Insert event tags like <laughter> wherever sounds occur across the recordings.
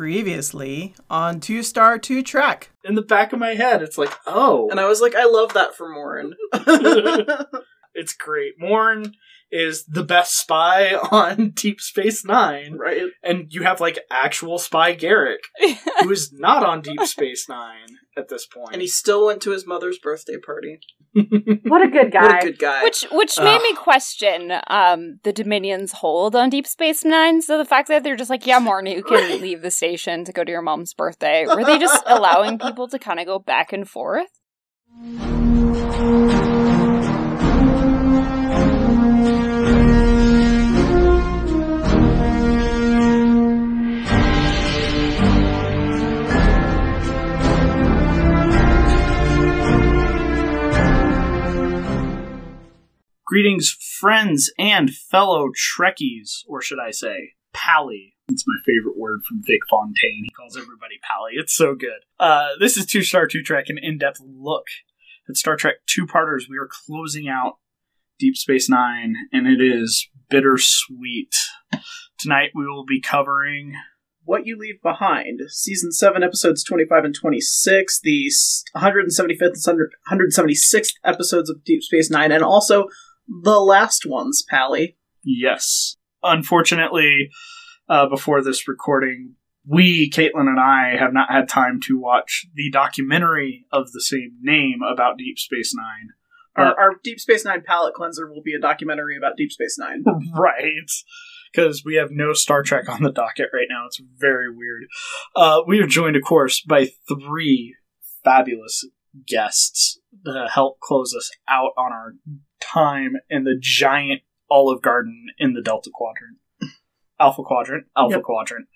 Previously on Two Star Two Trek. In the back of my head, it's like, oh, And I was like, I love that for Morn. <laughs> it's great. Morn is the best spy <laughs> on Deep Space Nine, right? and you have like actual spy Garak, who <laughs> is not on Deep Space Nine at this point. And he still went to his mother's birthday party. <laughs> What a good guy. What a good guy. Which which made me question um, the Dominion's hold on Deep Space Nine. So the fact that they're just like, yeah, Morn, you can leave the station to go to your mom's birthday. Were they just <laughs> allowing people to kind of go back and forth? Greetings, friends and fellow Trekkies, or should I say, Pally. It's my favorite word from Vic Fontaine. He calls everybody Pally. It's so good. Uh, this is Two Star Two Trek, an in-depth look at Star Trek Two Parters. We are closing out Deep Space Nine, and it is bittersweet. Tonight we will be covering What You Leave Behind, Season 7, Episodes 25 and 26, the 175th and 176th episodes of Deep Space Nine, and also the last ones, Pally. Yes. Unfortunately, uh, before this recording, we, Caitlin and I, have not had time to watch the documentary of the same name about Deep Space Nine. Our, our Deep Space Nine palate cleanser will be a documentary about Deep Space Nine. <laughs> right. Because we have no Star Trek on the docket right now. It's very weird. Uh, we are joined, of course, by three fabulous guests to help close us out on our time in the giant Olive Garden in the Delta Quadrant. Alpha Quadrant. Alpha Yep. Quadrant.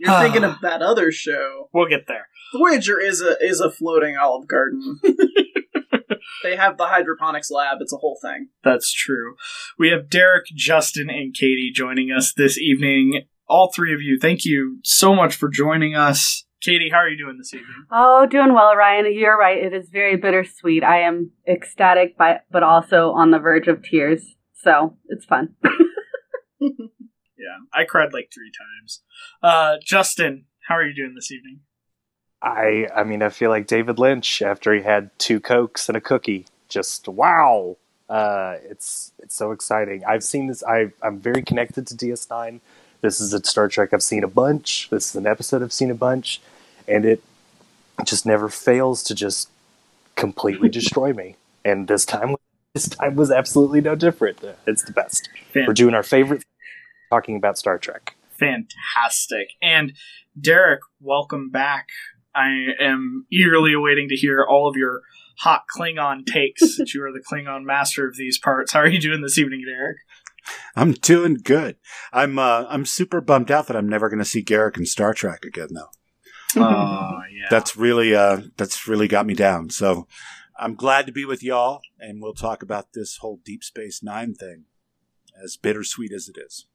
You're Ah. thinking of that other show. We'll get there. Voyager is a is a floating Olive Garden. <laughs> they have the hydroponics lab. It's a whole thing. That's true. We have Derek, Justin, and Katie joining us this evening. All three of you, thank you so much for joining us. Katie, how are you doing this evening? Oh, doing well, Ryan. You're right. It is very bittersweet. I am ecstatic, but but also on the verge of tears. So it's fun. <laughs> Yeah, I cried like three times. Uh, Justin, how are you doing this evening? I I mean I feel like David Lynch after he had two cokes and a cookie. Just wow. Uh, it's it's so exciting. I've seen this. I I'm very connected to DS9. This is a Star Trek I've seen a bunch. This is an episode I've seen a bunch, and it just never fails to just completely <laughs> destroy me. And this time, this time was absolutely no different. It's the best. We're doing our favorite, talking about Star Trek. Fantastic. And Derek, welcome back. I am eagerly awaiting to hear all of your hot Klingon takes since you are the Klingon master of these parts. How are you doing this evening, Derek? <laughs> I'm doing good. I'm uh, I'm super bummed out that I'm never going to see Garak in Star Trek again, though. Oh, yeah. <laughs> That's really uh, that's really got me down. So I'm glad to be with y'all, and we'll talk about this whole Deep Space Nine thing, as bittersweet as it is.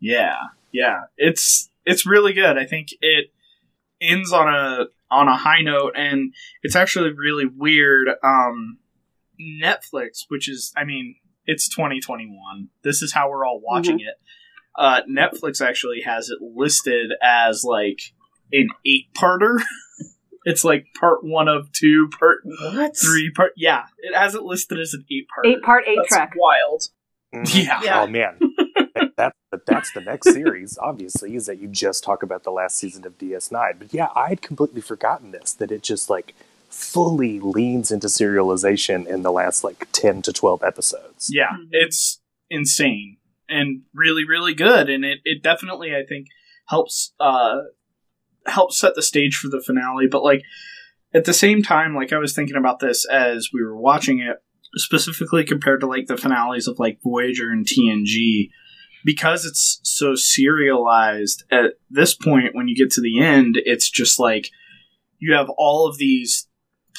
Yeah, yeah. It's it's really good. I think it ends on a on a high note and it's actually really weird. Um Netflix, which is I mean, it's 2021. This is how we're all watching it. Uh Netflix actually has it listed as like an eight-parter. <laughs> it's like part 1 of 2, part What? 3, part Yeah, it has it listed as an eight part. Eight part, eight That's track. wild. <laughs> Yeah. Yeah. Oh man, that, that that's the next series. Obviously, is that you just talk about the last season of DS9. But yeah, I'd completely forgotten this. That it just like fully leans into serialization in the last like ten to twelve episodes. Yeah, it's insane and really, really good, and it, it definitely I think helps uh helps set the stage for the finale. But like at the same time, like I was thinking about this as we were watching it, specifically compared to like the finales of like Voyager and TNG, because it's so serialized. At this point, when you get to the end, it's just like you have all of these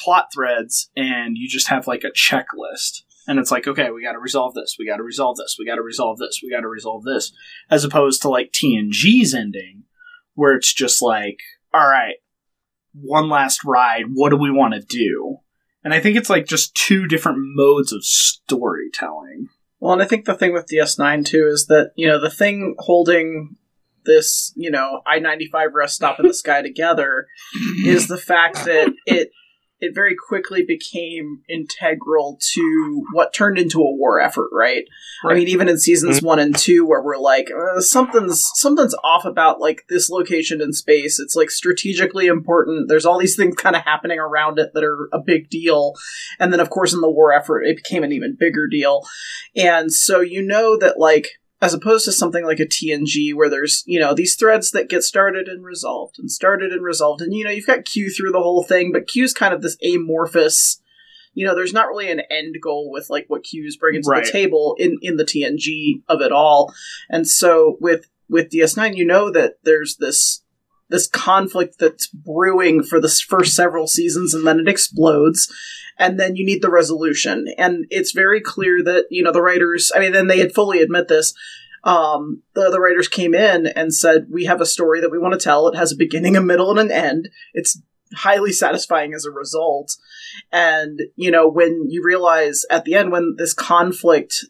plot threads, and you just have like a checklist. And it's like okay we got to resolve this we got to resolve this we got to resolve this we got to resolve this. As opposed to like tng's ending where it's just like all right one last ride what do we want to do? And i think it's like just two different modes of storytelling. Well, and I think the thing with DS9 too is that you know the thing holding this, you know, I ninety five rest stop in the sky <laughs> together is the fact that it it very quickly became integral to what turned into a war effort, right? I mean, even in seasons one and two, where we're like, uh, something's something's off about like this location in space. It's like strategically important. There's all these things kind of happening around it that are a big deal, and then of course in the war effort, it became an even bigger deal. And so you know that like as opposed to something like a TNG where there's, you know, these threads that get started and resolved and started and resolved. And, you know, you've got Q through the whole thing, but Q's kind of this amorphous, you know, there's not really an end goal with like what Q's bringing to Right. the table in, in the TNG of it all. And so with, with DS9, you know that there's this, this conflict that's brewing for the first several seasons and then it explodes and then you need the resolution. And it's very clear that, you know, the writers, I mean, then they had fully admit this. Um, the, the writers came in and said, We have a story that we want to tell. It has a beginning, a middle, and an end. It's highly satisfying as a result. And, you know, when you realize at the end, when this conflict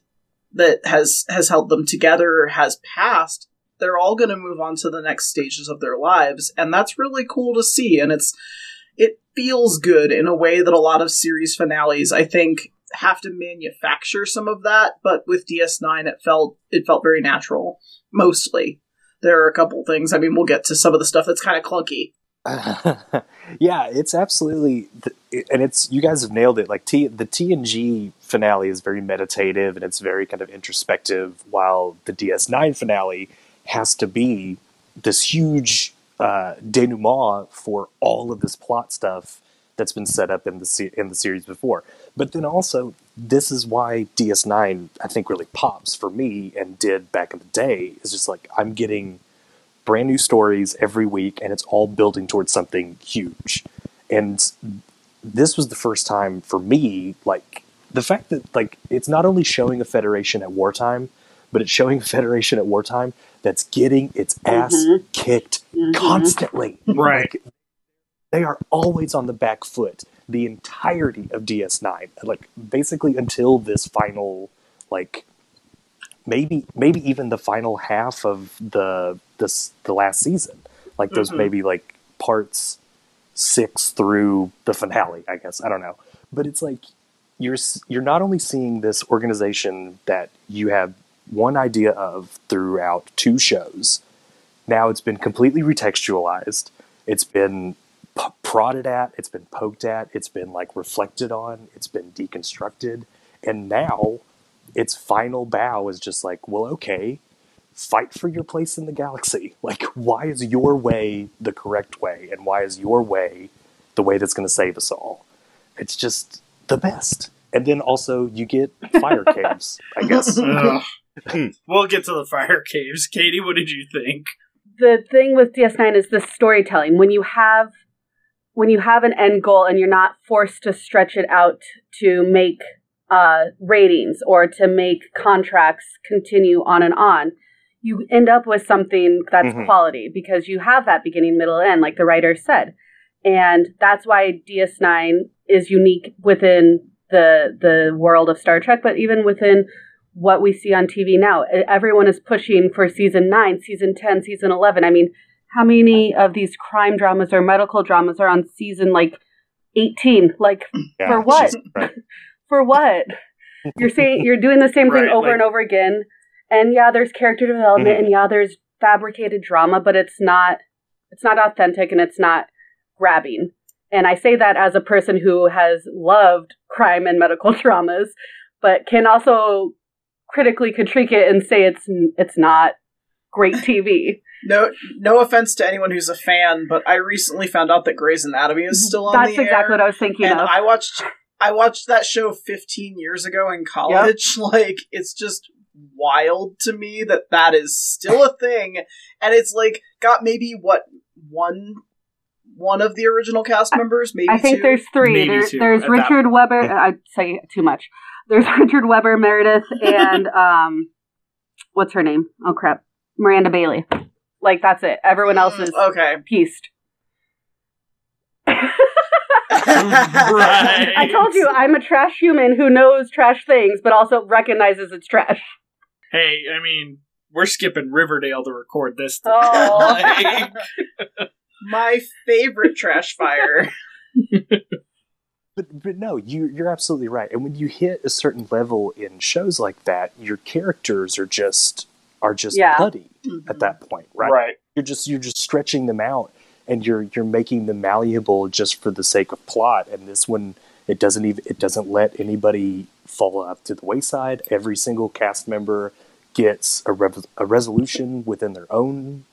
that has, has held them together has passed, they're all going to move on to the next stages of their lives. And that's really cool to see. And it's, it feels good in a way that a lot of series finales I think have to manufacture some of that, but with DS9 it felt it felt very natural mostly. There are a couple things. I mean, we'll get to some of the stuff that's kind of clunky. <laughs> yeah, it's absolutely, and it's you guys have nailed it. Like T, the TNG finale is very meditative and it's very kind of introspective, while the DS9 finale has to be this huge uh, denouement for all of this plot stuff that's been set up in the se- in the series before. But then also, this is why DS9 I think really pops for me and did back in the day. Is just like I'm getting brand new stories every week, and it's all building towards something huge. And this was the first time for me, like the fact that like it's not only showing a federation at wartime, but it's showing a federation at wartime that's getting its ass Mhm. kicked Mhm. constantly. Right. Like, they are always on the back foot the entirety of DS9, like basically until this final, like maybe maybe even the final half of the this the last season, like those Mhm. maybe like parts six through the finale. I guess I don't know, but it's like you're you're not only seeing this organization that you have one idea of throughout two shows. Now it's been completely retextualized. It's been p- prodded at. It's been poked at. It's been like reflected on. It's been deconstructed, and now its final bow is just like, well, okay, fight for your place in the galaxy. <laughs> Like, why is your way the correct way, and why is your way the way that's going to save us all? It's just the best. And then also you get fire <laughs> caves, I guess. Ugh. <laughs> we'll get to the fire <laughs> caves. Katie, what did you think? the thing with DS9 is the storytelling. When you have when you have an end goal and you're not forced to stretch it out to make uh, ratings or to make contracts continue on and on, you end up with something that's Mhm. quality because you have that beginning, middle, end, like the writer said, and that's why DS9 is unique within the the world of Star Trek, but even within what we see on TV now. Everyone is pushing for season 9, season 10, season 11. I mean, how many of these crime dramas or medical dramas are on season like 18? Like Yeah, For what? <laughs> right. <laughs> for what? You're saying you're doing the same thing Right, over like- and over again. And yeah, there's character development Mhm. and yeah, there's fabricated drama, but it's not it's not authentic and it's not grabbing. And I say that as a person who has loved crime and medical <laughs> dramas, but can also critically critique it and say it's it's not great <laughs> TV. No, no offense to anyone who's a fan, but I recently found out that Grey's Anatomy is mm-hmm. still on That's the exactly air, what I was thinking and of. I watched. I watched that show 15 years ago in college. <laughs> Like, it's just wild to me that that is still a thing, and it's like got maybe what one one of the original cast members, maybe I think two. there's three. Maybe There, two there's Richard Weber. I'd say too much. There's <laughs> Richard Weber, Meredith, and um, what's her name? Oh crap, Miranda Bailey. Like that's it. Everyone else is Mm, okay. pieced. Right. I told you I'm a trash human who knows trash things, but also recognizes it's trash. Hey, I mean, we're skipping Riverdale to record this. thing. Oh. <laughs> Like, <laughs> My favorite trash fire. But but no, you you're absolutely right. And when you hit a certain level in shows like that, your characters are just are just Yeah. putty Mm-hmm. at that point, right? right. You're just you're just stretching them out, and you're you're making them malleable just for the sake of plot. And this one, it doesn't even it doesn't let anybody fall off to the wayside. Every single cast member gets a, rev- a resolution within their own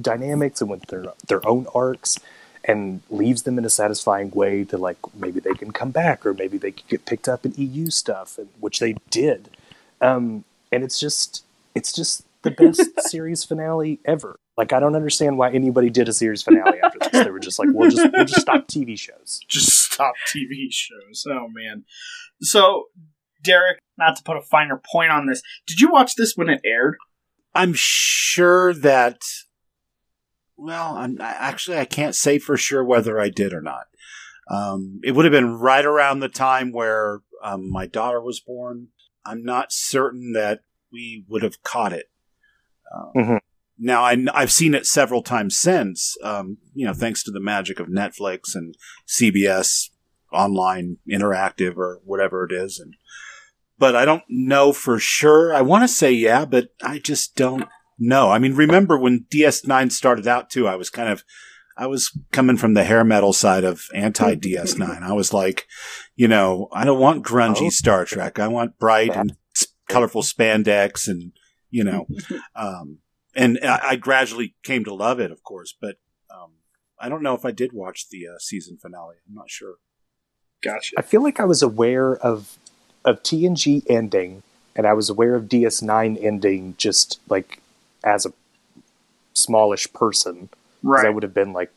dynamics and with their their own arcs and leaves them in a satisfying way to like maybe they can come back or maybe they could get picked up in EU stuff and which they did um, and it's just it's just the best <laughs> series finale ever like I don't understand why anybody did a series finale after this they were just like we'll just we'll just stop <laughs> TV shows Just stop TV shows. Oh man. So, Derek, not to put a finer point on this, did you watch this when it aired? I'm sure that. Well, I'm I- actually I can't say for sure whether I did or not. Um, it would have been right around the time where um, my daughter was born. I'm not certain that we would have caught it. Um, Mhm. Now I, have seen it several times since. Um, you know, thanks to the magic of Netflix and CBS online interactive or whatever it is, and but I don't know for sure. I want to say yeah, but I just don't know. I mean, remember when DS9 started out too? I was kind of, I was coming from the hair metal side of anti DS9. I was like, you know, I don't want grungy Oh. Star Trek. I want bright and colorful spandex and, you know, <laughs> um, and I, I gradually came to love it, of course, but, um, I don't know if I did watch the uh, season finale. I'm not sure. Gotcha. I feel like I was aware of of TNG ending, and I was aware of DS9 ending just like as a smallish person. 'cause I would have been like,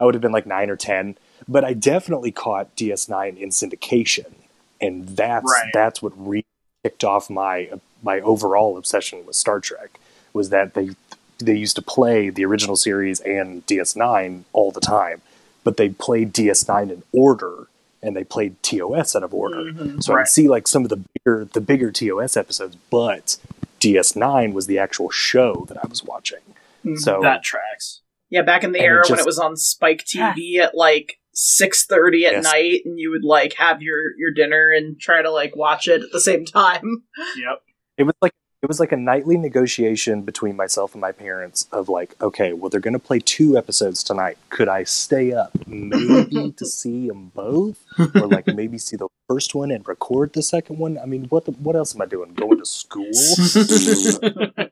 I would have been like nine or ten. But I definitely caught DS9 in syndication, and that's Right. that's what really kicked off my my overall obsession with Star Trek. Was that they they used to play the original series and DS9 all the time, but they played DS9 in order and they played TOS out of order. Mhm. So I would see like some of the bigger the bigger TOS episodes, but DS9 was the actual show that I was watching. Mm-hmm. So that tracks. Yeah, back in the And it era when it was on Spike TV at like six thirty at Yes. night, and you would like have your your dinner and try to like watch it at the same time. Yep. it was like it was like a nightly negotiation between myself and my parents of like, okay, well they're going to play two episodes tonight. Could I stay up maybe <laughs> to see them both, or like maybe see the first one and record the second one? I mean, what the, what else am I doing? Going to school? <laughs>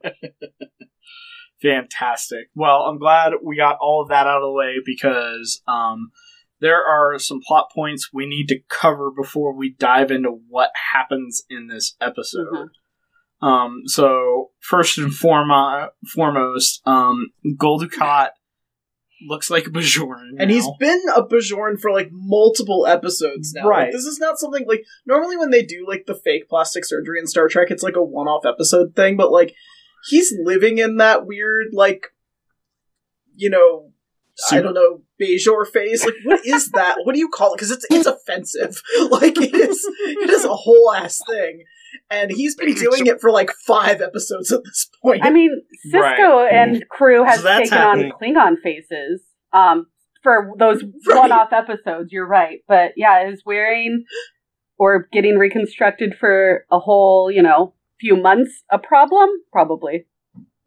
Fantastic. Well, I'm glad we got all of that out of the way because um, there are some plot points we need to cover before we dive into what happens in this episode. Mhm. Um, so first and foremo- foremost, um, Gul Dukat looks like a Bajoran, And he's been a Bajoran for like multiple episodes now. Like, Right. this is not something like normally when they do like the fake plastic surgery in Star Trek, it's like a one off episode thing, but like he's living in that weird like you know I don't know Bajor face. Like what is that? what do you call it? Because it's it's offensive. <laughs> Like it is it is a whole ass thing. And he's been doing it for like five episodes at this point. I mean, Sisko Right. and crew has So taken happening. on Klingon faces um, for those <laughs> Right. one-off episodes. You're right, but yeah, is wearing or getting reconstructed for a whole, you know, few months a problem? Probably. <laughs>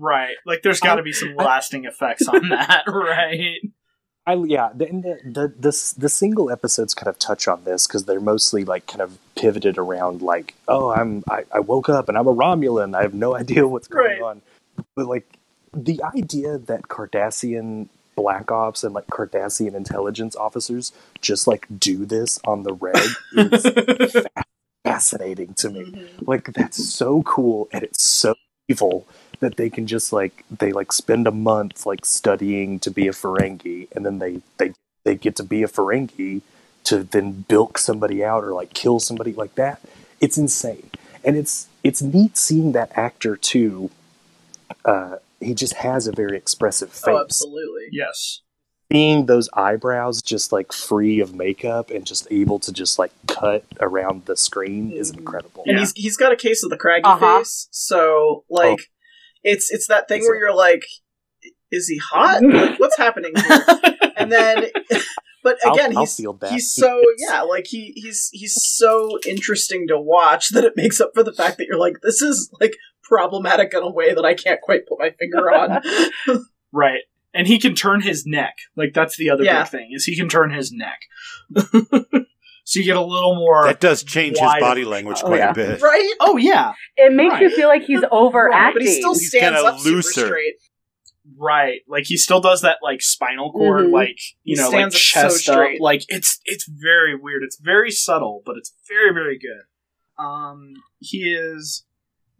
right. Like, there's got to be some lasting effects on that, <laughs> right? I yeah, the, the, the the the single episodes kind of touch on this because they're mostly like kind of pivoted around like, oh, I'm I, I woke up and I'm a Romulan. I have no <laughs> idea what's going Right. on. But like the idea that Cardassian black ops and like Cardassian intelligence officers just like do this on the reg is <laughs> fascinating to me. Mm-hmm. Like that's so cool and it's so evil that they can just like they like spend a month like studying to be a Ferengi and then they they they get to be a Ferengi to then bilk somebody out or like kill somebody like that. It's insane. And it's it's neat seeing that actor too. Uh he just has a very expressive face. oh, absolutely. yes. seeing those eyebrows just like free of makeup and just able to just like cut around the screen is incredible. and Yeah. he's he's got a case of the craggy Uh-huh. face. So like, it's it's that thing Is where it? you're like, is he hot? <laughs> like, what's happening here? And then, <laughs> but again, I'll he's feel that. he's so <laughs> yeah, like he he's he's so interesting to watch that it makes up for the fact that you're like, this is like problematic in a way that I can't quite put my finger on. Right. And he can turn his neck. Like that's the other Yeah. big thing is he can turn his neck. So you get a little more. That does change his body language Oh, quite yeah. a bit. right? oh yeah, It makes you feel like he's <laughs> overacting. But he still He's stands kinda up super looser. straight. right. Like he still does that like spinal cord, Mhm. like you know, like stands up so chest up. Like it's it's very weird. It's very subtle, but it's very very good. Um, he is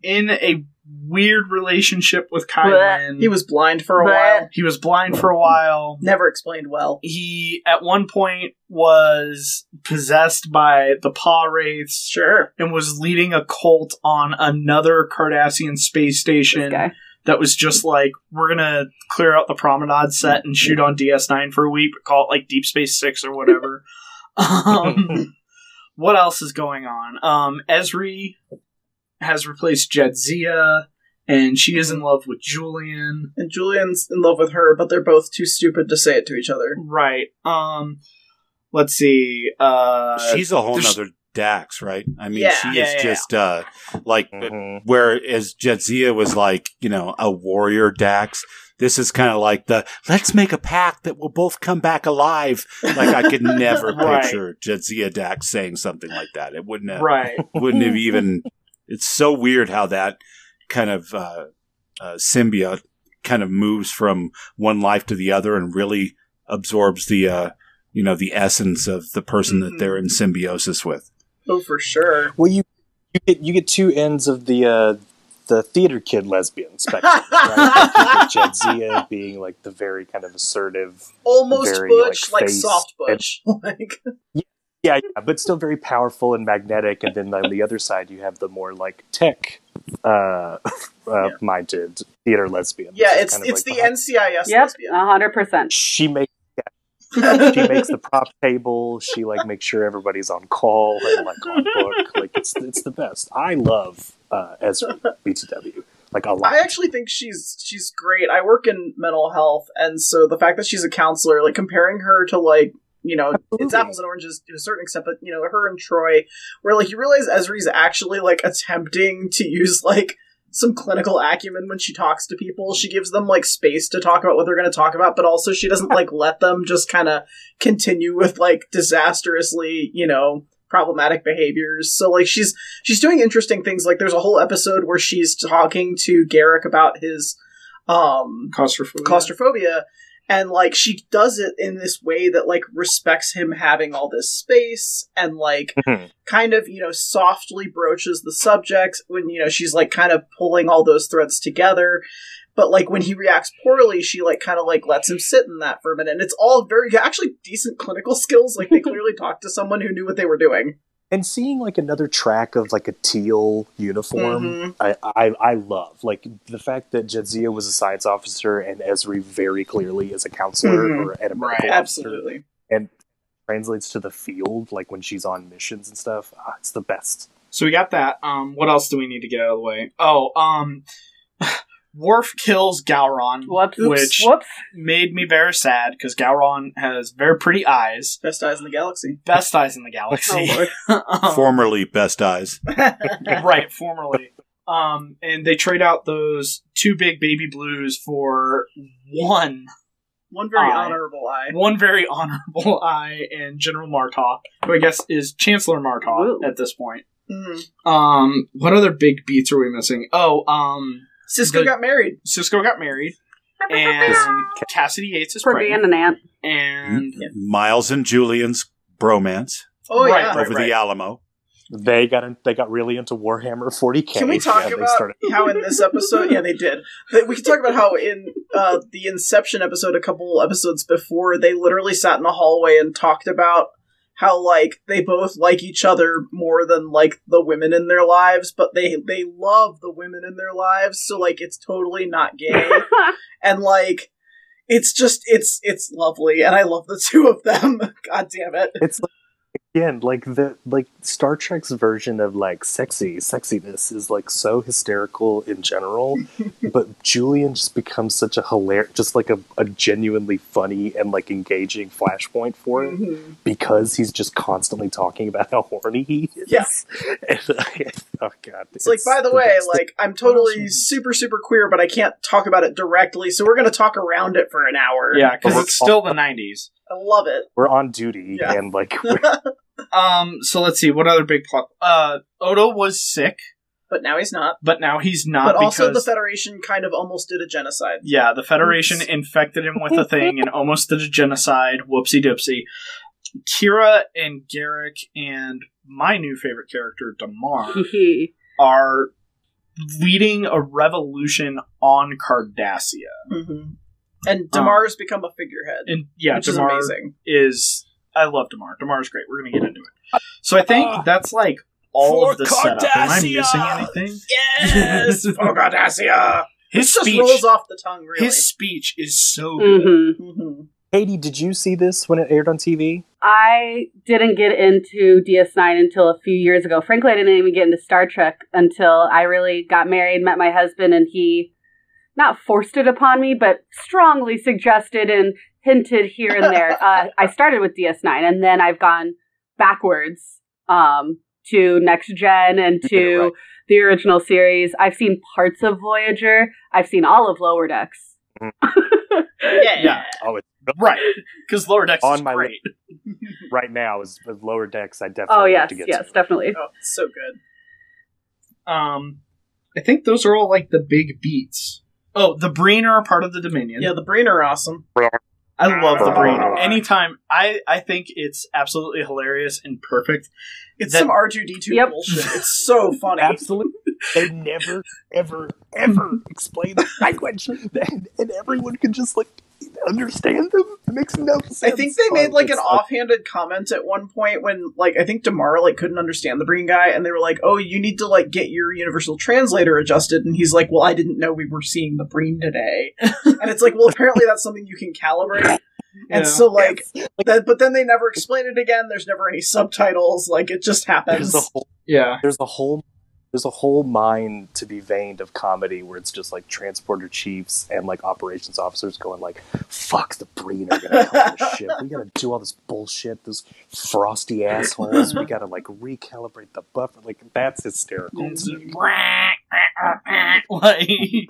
in a weird relationship with Blech. Kylan. He was blind for a while. he was blind for a while. Never explained well. he at one point was possessed by the pah-wraiths Sure. and was leading a cult on another Cardassian space station that was just like we're gonna clear out the promenade set and shoot on DS9 for a week, but call it like Deep Space Six or whatever. <laughs> um, what else is going on? Um, Ezri has replaced Jadzia, and she is in love with Julian. And Julian's in love with her, but they're both too stupid to say it to each other. Right. Um, let's see. Uh, She's a whole there's- nother Dax, right? I mean, Yeah. she Yeah, is yeah, just uh like Mhm. whereas Jadzia was like, you know, a warrior Dax. This is kind of like the let's make a pact that we'll both come back alive. Like I could <laughs> never Right. picture Jadzia Dax saying something like that. It wouldn't have right. wouldn't have even. It's so weird how that kind of uh, uh, symbiote kind of moves from one life to the other and really absorbs the uh, you know the essence of the person that they're in symbiosis with. Oh, for sure. Well, you you get you get two ends of the uh, the theater kid lesbian spectrum, right? you get <laughs> Jadzia being like the very kind of assertive, Almost Very, butch, like, like, soft butch. <laughs> like yeah, yeah, yeah, but still very powerful and magnetic. And then on the other side, you have the more like tech uh, <laughs> uh, minded theater lesbian. yeah, it's kind of, it's like, the NCIS Yep, lesbian. a hundred percent. she makes <laughs> she makes the prop table. She like makes sure everybody's on call and like on book. <laughs> Like it's it's the best. I love uh, Ezri BTW like a lot. I actually think she's she's great. I work in mental health, and so the fact that she's a counselor, like comparing her to like you know, it's apples and oranges to a certain extent, but you know, her and Troi, where like you realize Ezri's actually like attempting to use like some clinical acumen when she talks to people. She gives them like space to talk about what they're going to talk about, but also she doesn't like let them just kind of continue with like disastrously, you know, problematic behaviors. So like she's she's doing interesting things. Like there's a whole episode where she's talking to Garak about his um Claustrophobia. claustrophobia and like she does it in this way that like respects him having all this space and like Mhm. <laughs> kind of you know softly broaches the subject when you know she's like kind of pulling all those threads together. But like when he reacts poorly she like kind of like lets him sit in that for a minute. And it's all very actually decent clinical <laughs> skills. Like they <laughs> clearly talked to someone who knew what they were doing and seeing like another track of like a teal uniform, Mhm. I, I I love like the fact that Jadzia was a science officer and Ezri very clearly is a counselor Mhm. or and a medical Right, officer. absolutely and Translates to the field, like when she's on missions and stuff. Ah, it's the best. So we got that. Um, what else do we need to get out of the way? Oh, um, Worf kills Gowron, Whoops. Which- Whoops. made me very sad because Gowron has very pretty eyes, best eyes in the galaxy best eyes in the galaxy. Um, <laughs> <laughs> Formerly Best Eyes. <laughs> right, formerly. Um, and they trade out those two big baby blues for one, one very Eye. honorable eye one very honorable eye, and General Martok, who I guess is Chancellor Martok Ooh. at this point. Mhm. Um, what other big beats are we missing? Oh, um, sisko The- got married Sisko got married, <laughs> and Cassidy Yates is For being pregnant, an ant. and Miles and Julian's bromance oh yeah right. over the Alamo. They got in, they got really into Warhammer 40k. Can we talk Yeah, about started- how in this episode? Yeah, they did. We can talk about how in uh, the Inception episode, a couple episodes before, they literally sat in the hallway and talked about how like they both like each other more than like the women in their lives, but they they love the women in their lives, so like it's totally not gay. <laughs> and like It's just it's it's lovely, and I love the two of them. <laughs> God damn it! It's like, again like the like Star Trek's version of like sexy sexiness is like so hysterical in general, <laughs> but Julian just becomes such a hilarious, just like a, a genuinely funny and like engaging flashpoint for it Mhm. because he's just constantly talking about how horny he is. Yes. <laughs> And, oh god, It's, like, by the, way, like I'm totally Awesome. super super queer, but I can't talk about it directly, so we're gonna talk around it for an hour. Yeah, because it's still the '90s. I love it. we're on duty Yeah. and like <laughs> we're, Um, so let's see what other big plot. Uh, Odo was sick, But now he's not. but now he's not. but also, the Federation kind of almost did a genocide. Yeah, the Federation infected him with a thing and <laughs> almost did a genocide. Whoopsie doopsie. Kira and Garak and my new favorite character, Damar, <laughs> are leading a revolution on Cardassia. hmm And Damar's become a figurehead, And yeah, which is Damar amazing. is. I love Damar. Damar's great. We're going to get into it. So I think that's like all of the setup. Am I Cardassia! missing anything? <laughs> Yes, <laughs> for Cardassia. His It just speech. rolls off the tongue, really. His speech is so good. hmm hmm Katie, did you see this when it aired on TV? I didn't get into DS9 until a few years ago. Frankly, I didn't even get into Star Trek until I really got married, met my husband, and he not forced it upon me, but strongly suggested and hinted here and there. <laughs> uh, I started with DS9, and then I've gone backwards um, to Next Gen and <laughs> to Right. the original series. I've seen parts of Voyager. I've seen all of Lower Decks. <laughs> Yeah. Yeah. Oh, it's Right. Because Lower Decks On is my great. right now is with lower decks. I definitely Oh have yes, to get yes, to. definitely. Oh, so good. Um, I think those are all like the big beats. Oh, the Breen are a part of the Dominion. Yeah, the Breen are awesome. I love the Breen. Uh, Anytime, I I think it's absolutely hilarious and perfect. It's That- some R two D two bullshit. It's so <laughs> funny. Absolutely, they never, ever, ever explain the language, and, and everyone can just like understand them. It makes no sense. I think they made like an uh, offhanded comment at one point when like I think Damara like couldn't understand the Breen guy and they were like, "Oh, you need to like get your universal translator adjusted." And he's like, "Well, I didn't know we were seeing the Breen today." <laughs> and it's like, "Well, apparently that's something you can calibrate." And Yeah. so like that but then they never explain it again. There's never any subtitles. Like it just happens. There's a whole Yeah. there's a whole there's a whole mind to be veined of comedy where it's just like transporter chiefs and like operations officers going like fuck the Breen are gonna come on the ship we gotta do all this bullshit those frosty assholes we gotta like recalibrate the buffer like that's hysterical like, <laughs>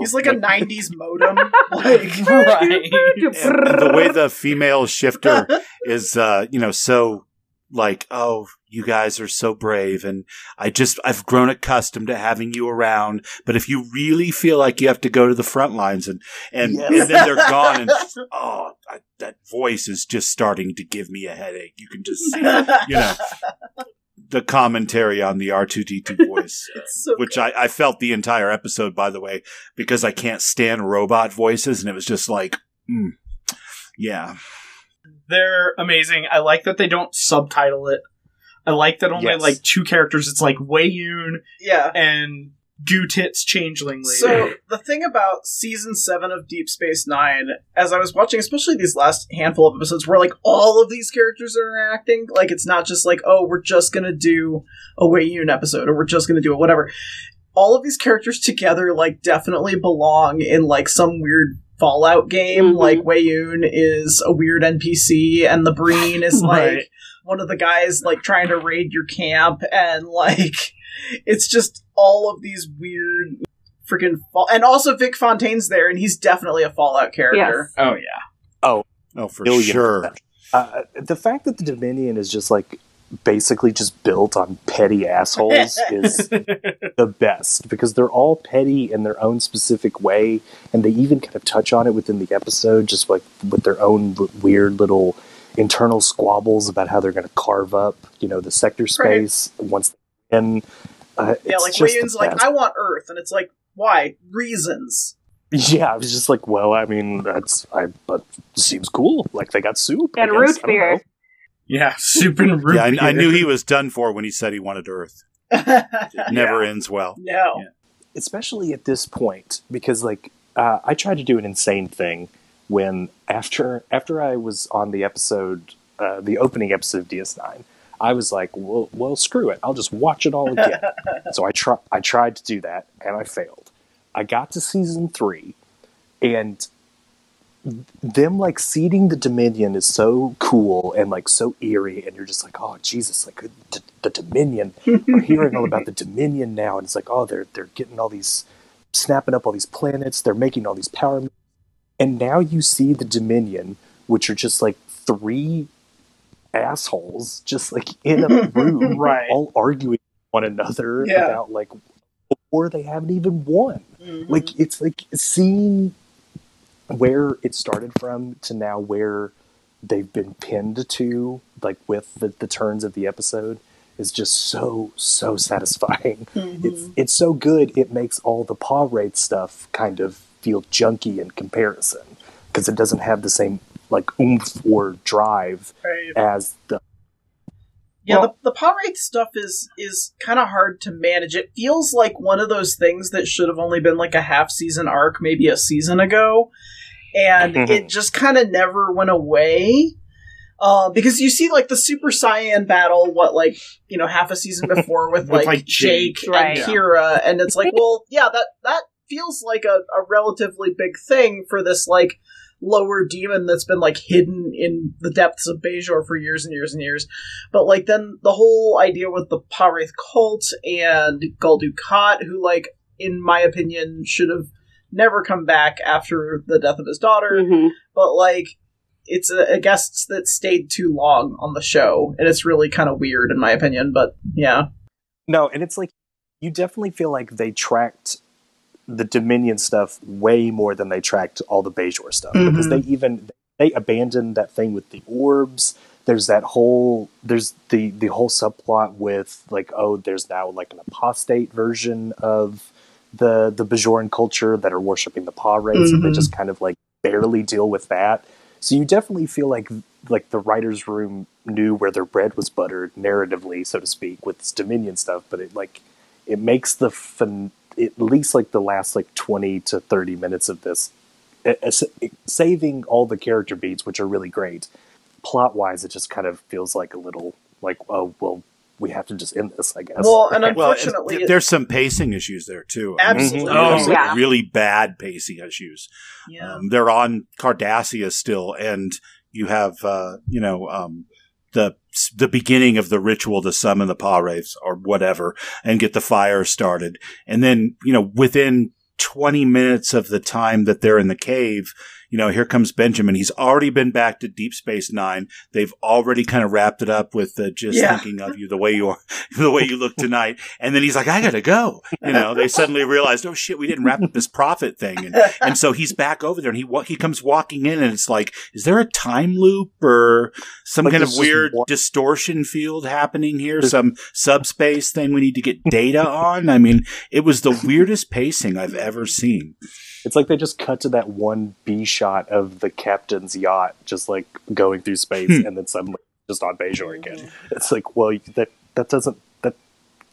He's like a '90s modem. <laughs> Like right. <laughs> and the way the female shifter is uh you know so like oh you guys are so brave and i just i've grown accustomed to having you around but if you really feel like you have to go to the front lines and and, Yes. and then they're gone and <laughs> oh I, that voice is just starting to give me a headache. You can just see you know <laughs> the commentary on the r2d2 voice <laughs> so which I, I felt the entire episode, by the way, because I can't stand robot voices, and it was just like, mm, yeah, They're amazing. I like that they don't subtitle it. I like that only Yes. like two characters. It's like Weyoun yeah. and Goo Tits Changelingly. So the thing about season seven of Deep Space Nine, as I was watching, especially these last handful of episodes, where like all of these characters are interacting, like it's not just like, oh, we're just gonna do a Weyoun episode, or we're just gonna do a whatever. All of these characters together, like, definitely belong in like some weird Fallout game. Mhm. Like Weyoun is a weird NPC, and the Breen is <laughs> like Right. one of the guys like trying to raid your camp, and like <laughs> it's just all of these weird freaking fall and also Vic Fontaine's there and he's definitely a Fallout character. oh yeah. oh oh for Million sure. Uh, the fact that the Dominion is just like basically just built on petty assholes is <laughs> the best because they're all petty in their own specific way, and they even kind of touch on it within the episode, just like with their own weird little internal squabbles about how they're going to carve up, you know, the sector space once. And uh, Yeah, like just Wayne's like. I want Earth, and it's like, why? Reasons. yeah, I was just like, well, I mean, that's I, but seems cool. Like they got soup I And guess. root I don't beer. Know. Yeah, soup and root Yeah, I, I knew he was done for when he said he wanted Earth. It <laughs> never ends well. Yeah. especially at this point because like uh, I tried to do an insane thing when after after I was on the episode, uh, the opening episode of DS9. I was like, well, well, screw it. I'll just watch it all again. <laughs> so I try, I tried to do that, and I failed. I got to season three, and them like seeding the Dominion is so cool and like so eerie, and you're just like, oh Jesus, like the, the Dominion. <laughs> We're hearing all about the Dominion now, and it's like, oh, they're they're getting all these, snapping up all these planets. They're making all these power, and now you see the Dominion, which are just like three assholes, just like in a <laughs> room, Right. all arguing with one another Yeah. about like, or they haven't even won. Mhm. Like it's like seeing where it started from to now where they've been pinned to, like with the, the turns of the episode, is just so so satisfying. <laughs> Mhm. It's it's so good. It makes all the pah-wraith stuff kind of feel junky in comparison because it doesn't have the same like oomph or drive Right. as the Yeah, Well- the, the power rate stuff is is kind of hard to manage. It feels like one of those things that should have only been like a half season arc, maybe a season ago, and Mhm. it just kind of never went away. Uh, because you see, like the Super Saiyan battle, what like you know, half a season <laughs> before with, With, like, like, Jake, Jake. Right. and Kira, and it's like, well, yeah, that that feels like a, a relatively big thing for this like lower demon that's been like hidden in the depths of Bajor for years and years and years. But like then the whole idea with the Pah-wraith cult and Gul Dukat, who like in my opinion should have never come back after the death of his daughter, Mhm. but like it's a, a guest that stayed too long on the show, and it's really kind of weird in my opinion. But yeah, No, and it's like you definitely feel like they tracked the Dominion stuff way more than they tracked all the Bajor stuff because they even they abandoned that thing with the orbs. There's that whole there's the the whole subplot with like oh there's now like an apostate version of the the Bajoran culture that are worshiping the pah-wraiths and they just kind of like barely deal with that. So you definitely feel like like the writers' room knew where their bread was buttered narratively, so to speak, with this Dominion stuff. But it like it makes the fin- at least like the last like twenty to thirty minutes of this, eh, eh, saving all the character beats, which are really great. Plot wise, it just kind of feels like a little like oh well, we have to just end this, I guess. well, and Well, unfortunately, th- there's some pacing issues there too. I mean, absolutely, Oh, there's, like, yeah. really bad pacing issues. yeah. Um, they're on Cardassia still, and you have uh, you know um, the the beginning of the ritual to summon the paw or whatever, and get the fire started, and then you know within. 20 minutes of the time that they're in the cave, you know, here comes Benjamin. He's already been back to Deep Space Nine. They've already kind of wrapped it up with the just Yeah. thinking of you the way you are, <laughs> the way you look tonight. And then he's like, I gotta go. You know, they suddenly realized, oh shit, we didn't wrap up this prophet thing. And and so he's back over there and he wa- he comes walking in and it's like is there a time loop or some Like kind of weird one- distortion field happening here some subspace thing we need to get data on i mean it was the weirdest pacing i've ever seen It's like they just cut to that one B shot of the captain's yacht just like going through space Hmm. and then suddenly just on Bajor again. It's like, well, that that doesn't that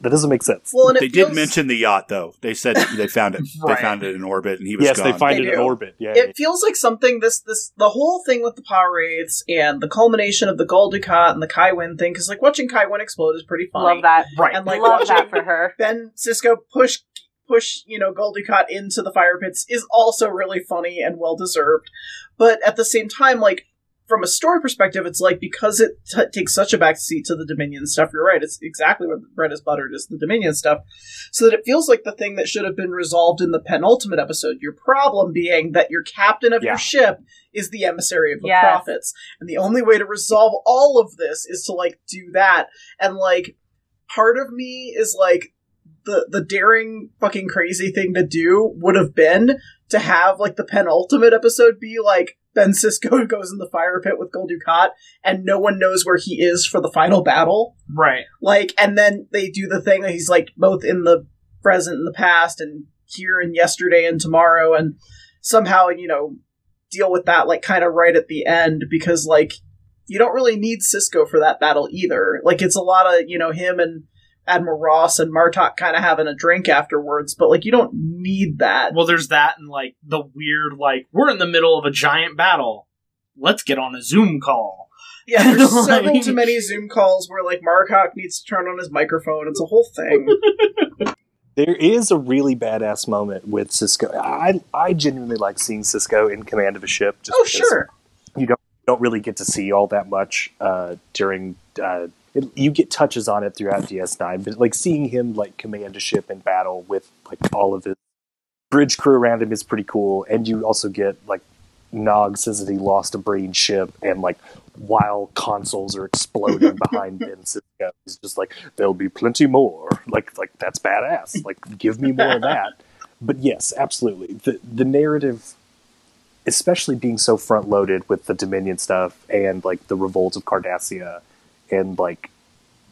that doesn't make sense. Well, they feels, did mention the yacht though they said they found it <laughs> Right. they found it in orbit and he was yes, gone they find They it in do. orbit. Yeah, it feels like something this this the whole thing with the pah-wraiths and the culmination of the Gul Dukat and the Kai Winn thing because like watching Kai Winn explode is pretty funny. Love that. Right. And like Love watching that for her. Ben Sisko push push you know Gul Dukat into the fire pits is also really funny and well deserved. But at the same time, like from a story perspective, it's like because it t- takes such a backseat to the Dominion stuff. You're right; it's exactly what bread is buttered is the Dominion stuff, so that it feels like the thing that should have been resolved in the penultimate episode. Your problem being that your captain of Yeah. your ship is the emissary of the Yes. prophets, and the only way to resolve all of this is to like do that. And like, part of me is like, the the daring fucking crazy thing to do would have been to have like the penultimate episode be like Ben Sisko <laughs> goes in the fire pit with Gul Dukat and no one knows where he is for the final battle. Right. Like and then they do the thing that he's like both in the present and the past and here and yesterday and tomorrow and somehow, you know, deal with that like kind of right at the end because like you don't really need Sisko for that battle either. Like it's a lot of, you know, him and Admiral Ross and Martok kind of having a drink afterwards, but like you don't need that. Well, there's that and like the weird like we're in the middle of a giant battle. Let's get on a Zoom call. yeah, there's <laughs> several like- too many Zoom calls where like Martok needs to turn on his microphone. It's a whole thing. <laughs> There is a really badass moment with Sisko. I I genuinely like seeing Sisko in command of a ship. Just oh sure. you don't don't really get to see all that much uh, during. Uh, it, you get touches on it throughout DS9, but like seeing him like command a ship in battle with like all of his bridge crew around him is pretty cool. And you also get like Nog says that he lost a brain ship, and like while consoles are exploding <laughs> behind Ben Sisko, he's just like, "There'll be plenty more." Like like that's badass. Like give me more of that. But yes, absolutely. The the narrative especially being so front loaded with the Dominion stuff and like the revolt of Cardassia and like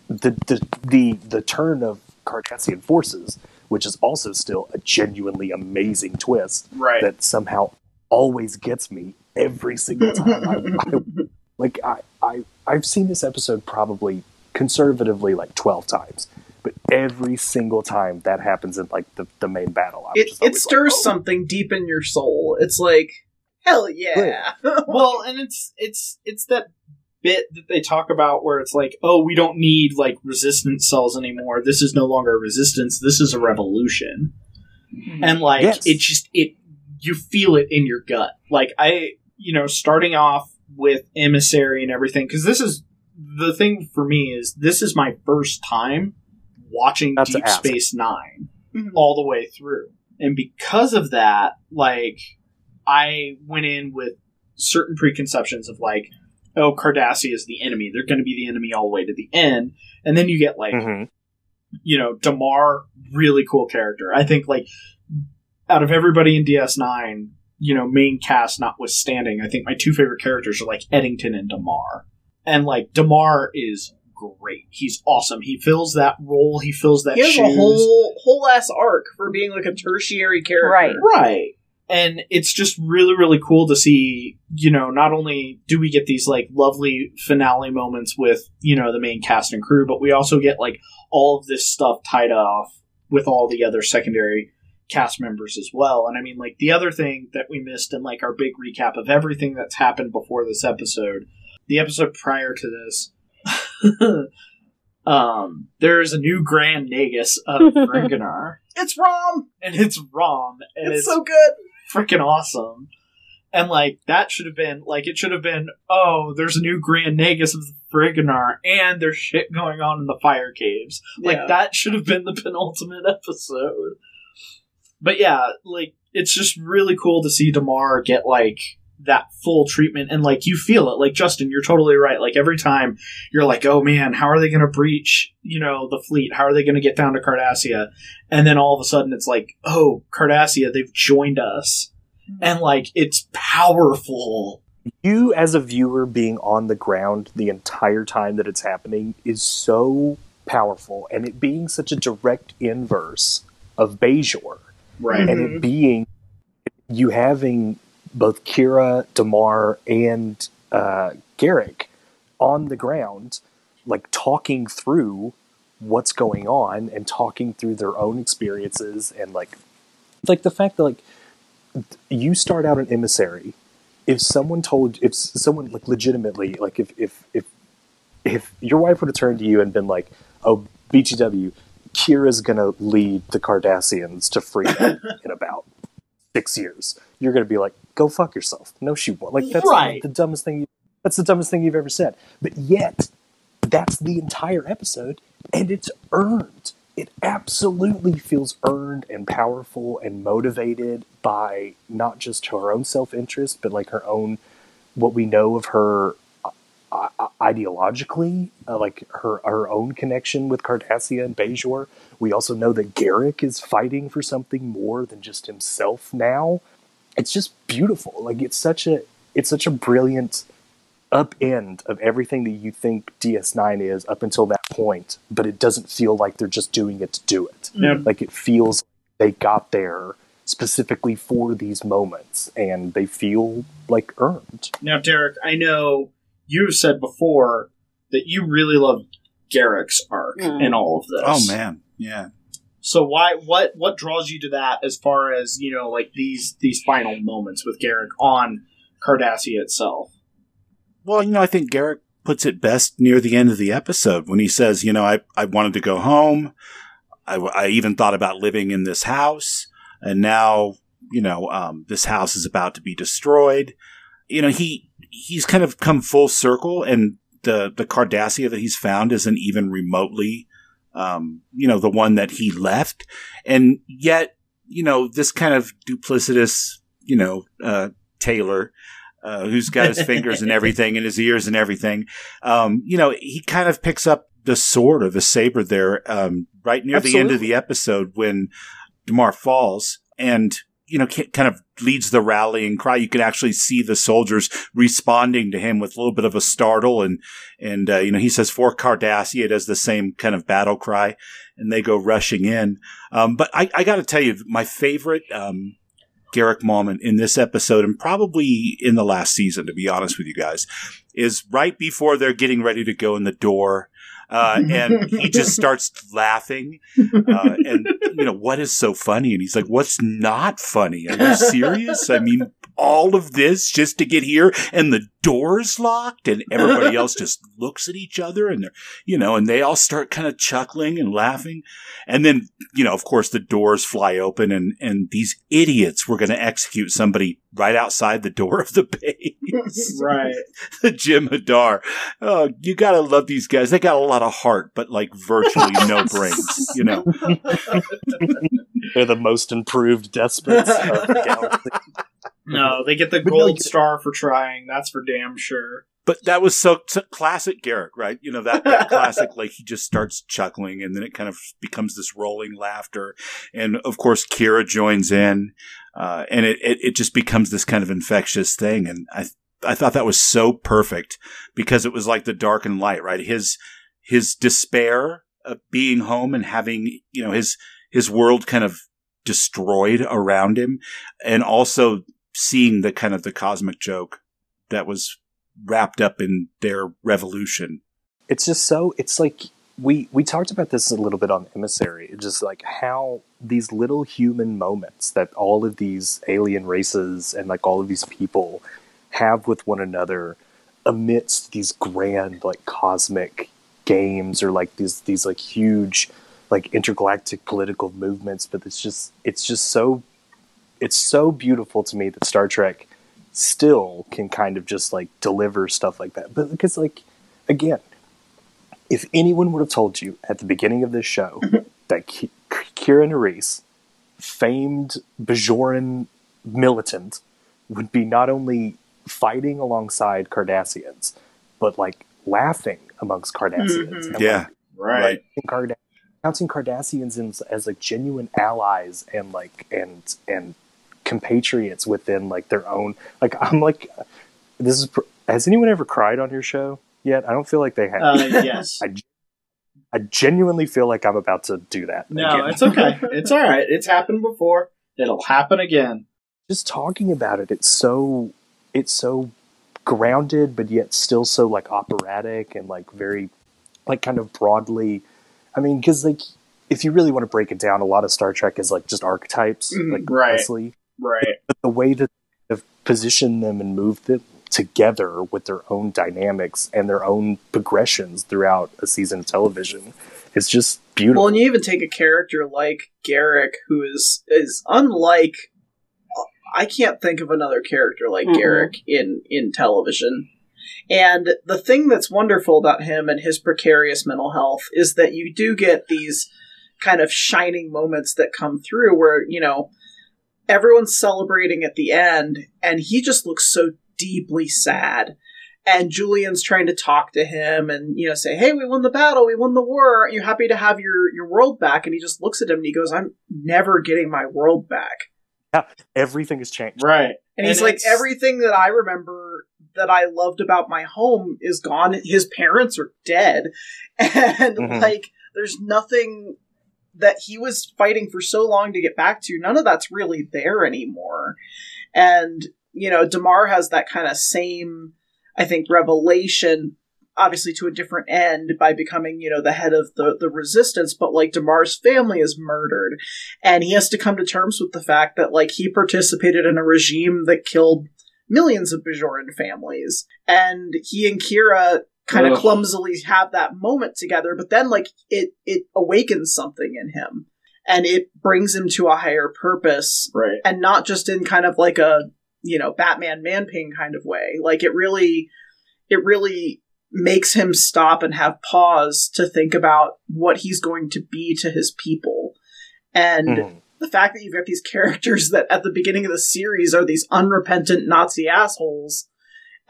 the the the, the turn of Cardassian forces, which is also still a genuinely amazing twist Right. that somehow always gets me every single time. I, I, <laughs> like I, I I've seen this episode probably conservatively like twelve times. But every single time that happens in like the, the main battle, I'm It just it stirs like, oh. something deep in your soul. It's like hell yeah. <laughs> well, and it's it's it's that bit that they talk about where it's like, oh, we don't need like resistance cells anymore. This is no longer a resistance. This is a revolution. And like Yes. it just it you feel it in your gut. Like I, you know, starting off with emissary and everything because this is the thing for me is this is my first time watching Not to Deep. Space 9 Mhm. all the way through. And because of that, like I went in with certain preconceptions of like, oh, Cardassia is the enemy. They're going to be the enemy all the way to the end. And then you get like, Mhm. you know, Damar, really cool character. I think like out of everybody in DS9, you know, main cast notwithstanding, I think my two favorite characters are like Eddington and Damar. And like Damar is great. He's awesome. He fills that role. He fills that He has shoes. a whole whole ass arc for being like a tertiary character. Right. Right. And it's just really, really cool to see, you know, not only do we get these like lovely finale moments with, you know, the main cast and crew, but we also get like all of this stuff tied off with all the other secondary cast members as well. And I mean, like the other thing that we missed in like our big recap of everything that's happened before this episode, the episode prior to this, <laughs> um, there is a new Grand Nagus of <laughs> Ringanar, It's Rom. and it's Rom, and It's, it's, so good. Freaking awesome. And like that should have been like it should have been. Oh, there's a new Grand Nagus of the Ferenginar, and there's shit going on in the fire caves. Like Yeah. that should have been the <laughs> penultimate episode. But yeah, like it's just really cool to see Damar get like that full treatment and like you feel it. Like Justin, you're totally right. Like every time you're like, oh man, how are they going to breach? You know, the fleet. How are they going to get down to Cardassia? And then all of a sudden it's like, oh, Cardassia, they've joined us. Mm-hmm. And like it's powerful. you as a viewer being on the ground the entire time that it's happening is so powerful and it being such a direct inverse of Bajor Right. and it mm-hmm. being you having both Kira, Damar, and uh, Garak on the ground, like talking through what's going on and talking through their own experiences and like like the fact that like you start out an emissary. If someone told if someone like legitimately like if if if if your wife would have turned to you and been like oh btw kira's gonna lead the cardassians to freedom <laughs> in about six years you're gonna be like go fuck yourself. No she won't. Like that's Right. the dumbest thing you, that's the dumbest thing you've ever said. But yet that's the entire episode and it's earned. It absolutely feels earned and powerful and motivated by not just her own self-interest but like her own what we know of her uh, uh, ideologically uh, like her her own connection with Cardassia and Bajor. We also know that Garak is fighting for something more than just himself now it's just beautiful like it's such a it's such a brilliant upend of everything that you think DS9 is up until that point, but it doesn't feel like they're just doing it to do it. Yeah. Like it feels they got there specifically for these moments and they feel like earned. Now, Derek, I know you've said before that you really love Garak's arc Mm. in all of this. Oh man, yeah. So why what what draws you to that as far as, you know, like these these final moments with Garak on Cardassia itself? Well, you know, I think Garak puts it best near the end of the episode when he says, you know, I, I wanted to go home. I, I even thought about living in this house. And now, you know, um, this house is about to be destroyed. You know, he, he's kind of come full circle and the, the Cardassia that he's found isn't even remotely, um, you know, the one that he left. And yet, you know, this kind of duplicitous, you know, uh, tailor, uh, who's got his fingers and <laughs> everything and his ears and everything. Um, you know, he kind of picks up the sword or the saber there, um, right near the end of the episode when Damar falls and, you know, kind of leads the rallying cry. You can actually see the soldiers responding to him with a little bit of a startle and, and, uh, you know, he says for Cardassia, it does the same kind of battle cry and they go rushing in. Um, but I, I gotta tell you, my favorite, um, Garak moment in this episode and probably in the last season, to be honest with you guys, is right before they're getting ready to go in the door. Uh, <laughs> and he just starts laughing. Uh, and, you know, what is so funny? And he's like, what's not funny? Are you serious? I mean, all of this just to get here and the door's locked and everybody <laughs> else just looks at each other and they're, you know, and they all start kind of chuckling and laughing. And then, you know, of course the doors fly open and, and these idiots were going to execute somebody right outside the door of the <laughs> base. <laughs> Right. The Jem'Hadar. Oh, you gotta love these guys. They got a lot of heart, but like virtually no brains, you know. They're the most improved despots of the galaxy. No, they get the no, gold you- star for trying. That's for damn sure. But that was so, so classic Garak, right? You know, that, that <laughs> classic, like he just starts chuckling and then it kind of becomes this rolling laughter. And of course, Kira joins in, uh, and it, it, it just becomes this kind of infectious thing. And I, I thought that was so perfect because it was like the dark and light, right? His, his despair of being home and having, you know, his, his world kind of destroyed around him and also seeing the kind of the cosmic joke that was wrapped up in their revolution. it's just so it's like we we talked about this a little bit on emissary It's just like how these little human moments that all of these alien races and like all of these people have with one another amidst these grand like cosmic games or like these these like huge like intergalactic political movements but it's just it's just so it's so beautiful to me that Star Trek still can kind of just like deliver stuff like that but because like again if anyone would have told you at the beginning of this show mm-hmm. that Ki- Kira Nerys, famed Bajoran militant, would be not only fighting alongside Cardassians, but like laughing amongst Cardassians. Mm-hmm. and, Yeah. Right. like, Card- counting Cardassians as, as like genuine allies and like and and compatriots within like their own. Like I'm like, this is. Has anyone ever cried on your show yet? I don't feel like they have. Uh, yes. <laughs> I, I genuinely feel like I'm about to do that. No, again. it's okay. It's all right. It's happened before. It'll happen again. just talking about it. It's so it's so grounded, but yet still so like operatic and like very like kind of broadly. I mean, because like if you really want to break it down, a lot of Star Trek is like just archetypes, Mhm, like right. honestly. Right. But the way that they've positioned them and moved them together with their own dynamics and their own progressions throughout a season of television is just beautiful. Well, and you even take a character like Garak, who is is unlike. I can't think of another character like Mhm. Garak in in television. And the thing that's wonderful about him and his precarious mental health is that you do get these kind of shining moments that come through where, you know, everyone's celebrating at the end and he just looks so deeply sad and Julian's trying to talk to him and you know say, "Hey, we won the battle, we won the war. Aren't you happy to have your your world back?" And he just looks at him and he goes, "I'm never getting my world back." Yeah, everything has changed. Right. And he's like, "Everything that I remember that I loved about my home is gone. His parents are dead, <laughs> and Mhm. like, there's nothing." That he was fighting for so long to get back to, none of that's really there anymore. And, you know, Damar has that kind of same, I think, revelation obviously to a different end by becoming, you know, the head of the, the resistance, but like Damar's family is murdered. And he has to come to terms with the fact that like he participated in a regime that killed millions of Bajoran families. And he and Kira kind of clumsily have that moment together, but then like it it awakens something in him. And it brings him to a higher purpose Right. and not just in kind of like a you know batman man pain kind of way like it really it really makes him stop and have pause to think about what he's going to be to his people and Mhm. the fact that you've got these characters that at the beginning of the series are these unrepentant nazi assholes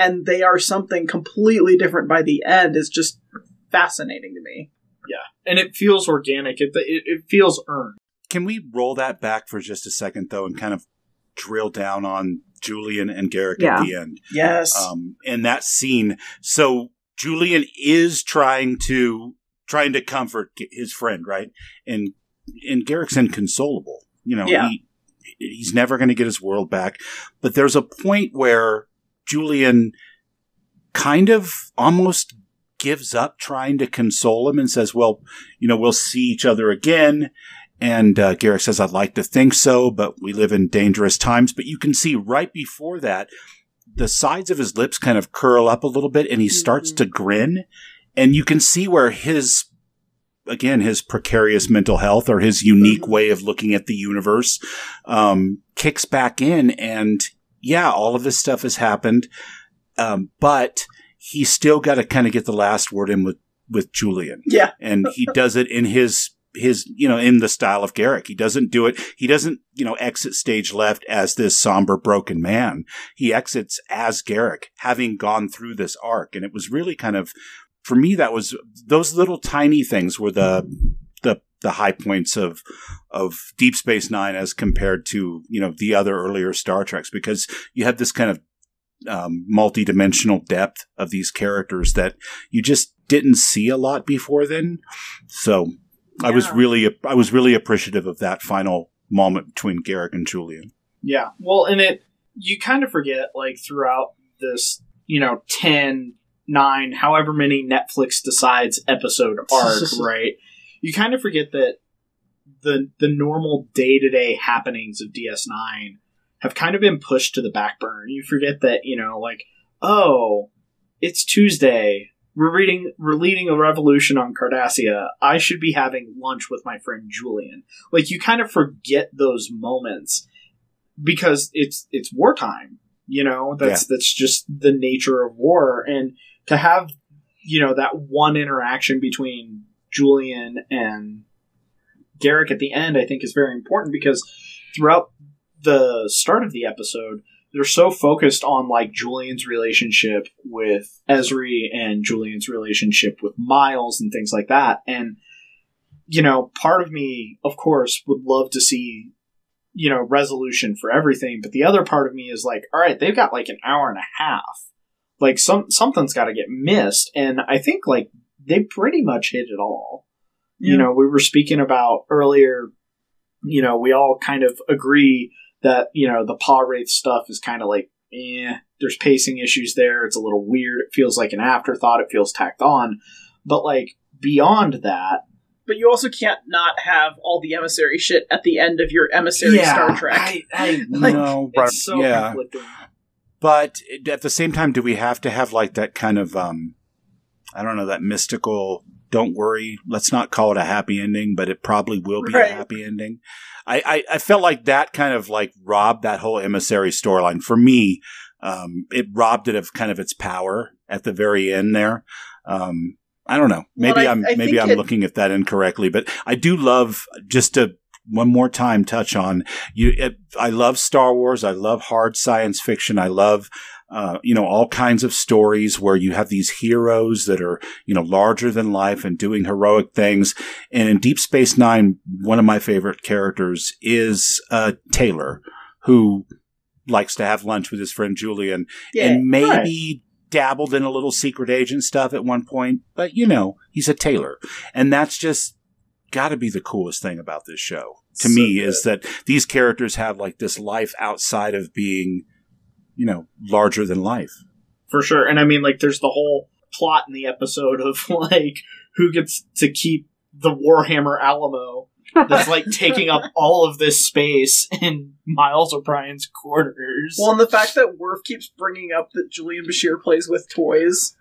and they are something completely different by the end is just fascinating to me Yeah, And it feels organic. It, it, it feels earned. Can we roll that back for just a second, though, and kind of drill down on Julian and Garak Yeah. at the end? yes Um, in that scene, so Julian is trying to trying to comfort his friend, right? And and Garak's inconsolable. You know, Yeah. he he's never going to get his world back. But there's a point where Julian kind of almost gives up trying to console him and says, "Well, you know, we'll see each other again." And uh, Garak says, "I'd like to think so, but we live in dangerous times." But you can see right before that, the sides of his lips kind of curl up a little bit, and he starts Mhm. to grin, and you can see where his again his precarious mental health or his unique Mhm. way of looking at the universe um, kicks back in and yeah all of this stuff has happened um, but he still got to kind of get the last word in with with julian yeah and he does it in his his you know in the style of Garak. He doesn't do it. He doesn't you know exit stage left as this somber broken man. He exits as Garak, having gone through this arc, and it was really kind of for me that was those little tiny things were the the high points of of Deep Space Nine as compared to you know the other earlier Star Treks because you have this kind of um, multi-dimensional depth of these characters that you just didn't see a lot before then. So I was really I was really appreciative of that final moment between Garak and Julian. Yeah. Well, and it, you kind of forget, like, throughout this, you know, 10, 9, however many Netflix decides episode arc, <laughs> right? You kind of forget that the, the normal day to day happenings of DS9 have kind of been pushed to the back burner. You forget that, you know, like, oh, it's Tuesday. We're reading, we're leading a revolution on Cardassia. I should be having lunch with my friend Julian. Like, you kind of forget those moments because it's it's wartime you know that's that's just the nature of war and to have you know that one interaction between Julian and Garak at the end I think is very important because throughout the start of the episode they're so focused on like Julian's relationship with Ezri and Julian's relationship with Miles and things like that. And you know part of me of course would love to see you know resolution for everything but the other part of me is like all right they've got like an hour and a half. Like some something's got to get missed. And i think like they pretty much hit it all. You know we were speaking about earlier you know we all kind of agree that you know the pah-wraith stuff is kind of like eh there's pacing issues there. It's a little weird. It feels like an afterthought. It feels tacked on. But like beyond that but you also can't not have all the emissary shit at the end of your emissary Star Trek. I, I <laughs> Like, no, it's so yeah, conflicting. but at the same time, do we have to have like that kind of um, I don't know, that mystical? Don't worry, let's not call it a happy ending, but it probably will be Right. a happy ending. I, I I felt like that kind of like robbed that whole emissary storyline for me. Um, it robbed it of kind of its power at the very end there. Um, I don't know. Well, Maybe I- I'm I maybe I'm it- looking at that incorrectly, but I do love just to one more time touch on you. It, I love Star Wars. I love hard science fiction. I love uh, you know all kinds of stories where you have these heroes that are you know larger than life and doing heroic things. And in Deep Space Nine, one of my favorite characters is uh, tailor, who likes to have lunch with his friend Julian yeah, and maybe dabbled in a little secret agent stuff at one point, but you know, he's a tailor. And that's just got to be the coolest thing about this show to So me good. is that these characters have like this life outside of being, you know, larger than life. for sure. And I mean, like, there's the whole plot in the episode of <laughs> like who gets to keep the Warhammer Alamo that's like <laughs> taking up all of this space in Miles O'Brien's quarters. Well, and the fact that Worf keeps bringing up that Julian Bashir plays with toys.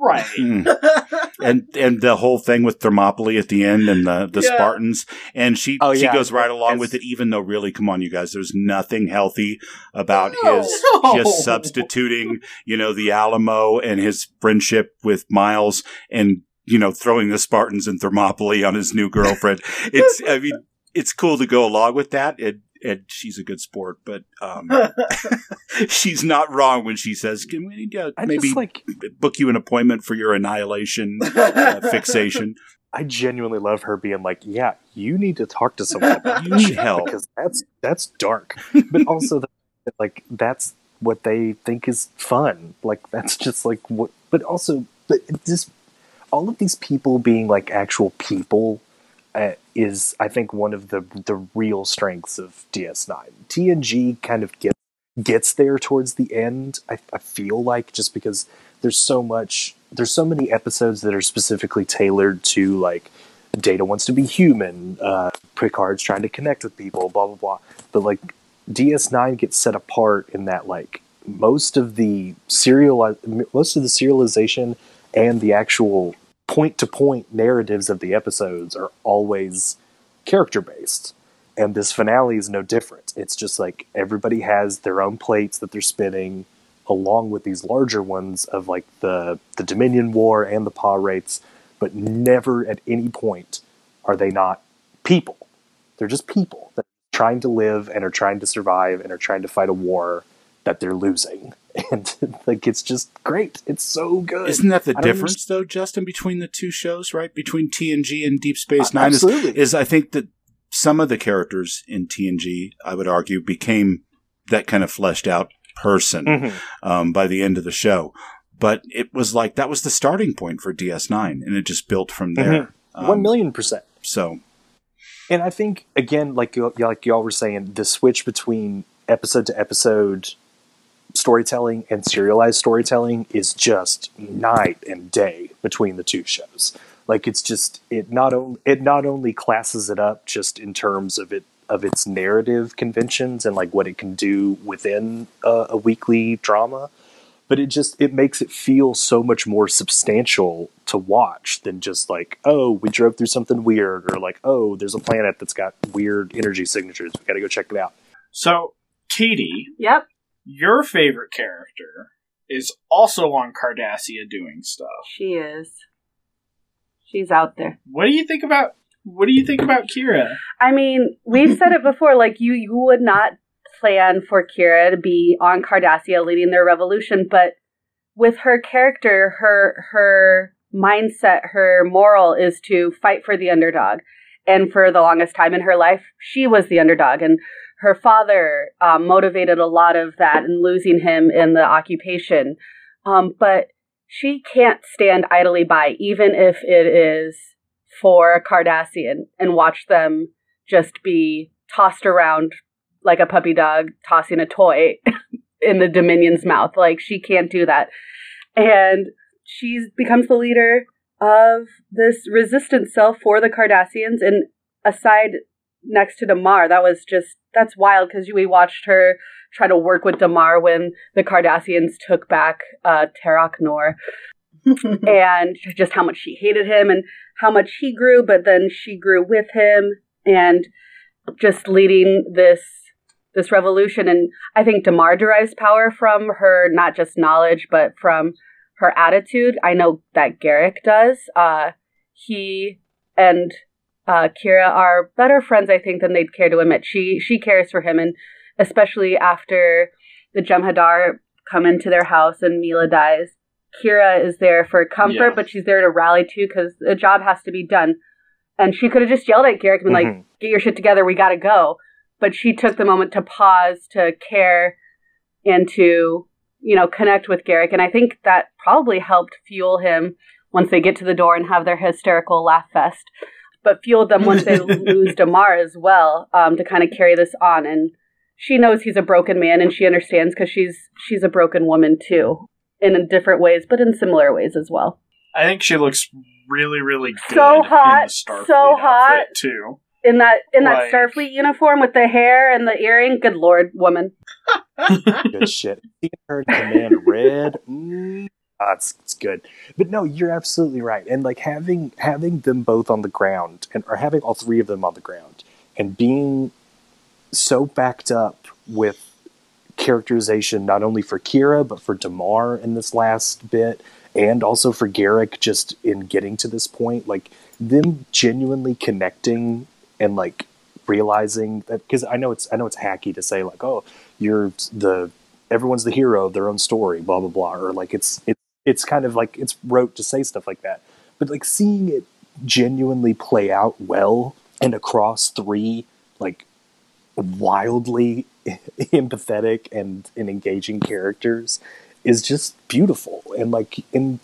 Right. Mm. and and the whole thing with Thermopylae at the end and the, the Yeah. Spartans and she Oh, she yeah. goes right along As- with it even though really come on you guys there's nothing healthy about No. his No. just substituting you know the Alamo and his friendship with Miles and you know throwing the Spartans and Thermopylae on his new girlfriend it's I mean it's cool to go along with that and and she's a good sport but um <laughs> <laughs> she's not wrong when she says can we uh, maybe just like book you an appointment for your annihilation <laughs> uh, fixation. I genuinely love her being like, "Yeah, you need to talk to someone about You need help." because that's that's dark." But also, the, like that's what they think is fun. Like that's just like what. But also, but just all of these people being like actual people is, I think, one of the the real strengths of DS9. TNG kind of gets gets there towards the end. I, I feel like just because there's so much there's so many episodes that are specifically tailored to like data wants to be human uh picard's trying to connect with people blah blah blah but like ds9 gets set apart in that like most of the serial most of the serialization and the actual point to point narratives of the episodes are always character based and this finale is no different it's just like everybody has their own plates that they're spinning along with these larger ones of like the the Dominion War and the pah-wraiths, but never at any point are they not people. They're just people that are trying to live and are trying to survive and are trying to fight a war that they're losing. <laughs> And like it's just great. It's so good. Isn't that the difference, though, Justin, between the two shows, right? Between TNG and Deep Space Uh, Nine is, absolutely. is I think that some of the characters in TNG, I would argue, became that kind of fleshed out person Mhm. um, by the end of the show. But it was like that was the starting point for DS9, and it just built from there. Um, One million percent. So And I think again, like you like y'all were saying, the switch between episode to episode storytelling and serialized storytelling is just night and day between the two shows. Like it's just it not only it not only classes it up just in terms of it of its narrative conventions and like what it can do within a, a weekly drama, but it just it makes it feel so much more substantial to watch than just like oh we drove through something weird or like oh there's a planet that's got weird energy signatures we got to go check it out So, Katie, Yep. Your favorite character is also on Cardassia doing stuff. She is. She's out there. What do you think about what do you think about Kira? I mean, we've said it before. Like you, you would not plan for Kira to be on Cardassia leading their revolution, but with her character, her her mindset, her moral is to fight for the underdog. And for the longest time in her life, she was the underdog, and her father um, motivated a lot of that and losing him in the occupation. Um, but she can't stand idly by, even if it is for a Cardassian, and watch them just be tossed around like a puppy dog tossing a toy <laughs> in the Dominion's mouth. Like she can't do that. And she becomes the leader of this resistance cell for the Cardassians. And aside next to Damar, that was just that's wild because we watched her try to work with Damar when the Cardassians took back uh, Terok Nor <laughs> and just how much she hated him and how much he grew, but then she grew with him and just leading this this revolution. And I think Damar derives power from her not just knowledge, but from her attitude. I know that Garak does. Uh, he and uh, Kira are better friends, I think, than they'd care to admit. She she cares for him, and especially after the Jem'Hadar come into their house and Mila dies. Kira is there for comfort, Yeah. but she's there to rally too because the job has to be done. And she could have just yelled at Garak and been like, Mhm. "Get your shit together, we gotta go." But she took the moment to pause, to care, and to you know connect with Garak. And I think that probably helped fuel him once they get to the door and have their hysterical laugh fest. But fueled them once they <laughs> lose Damar as well um, to kind of carry this on. And she knows he's a broken man, and she understands because she's she's a broken woman too in different ways, but in similar ways as well. I think she looks really, really good So in hot, the Starfleet so hot. too. In that in that Starfleet uniform with the hair and the earring, good lord, woman. <laughs> good shit. Seeing her in Command Red, mm, <laughs> it's, it's good. But no, you're absolutely right. And like having having them both on the ground, and or having all three of them on the ground, and being so backed up with characterization not only for Kira but for Damar in this last bit, and also for Garak just in getting to this point, like them genuinely connecting and like realizing that because I know it's I know it's hacky to say like oh you're the everyone's the hero of their own story blah blah blah or like it's it, it's kind of like it's rote to say stuff like that. But like seeing it genuinely play out well and across three like wildly <laughs> empathetic and, and engaging characters is just beautiful. And like and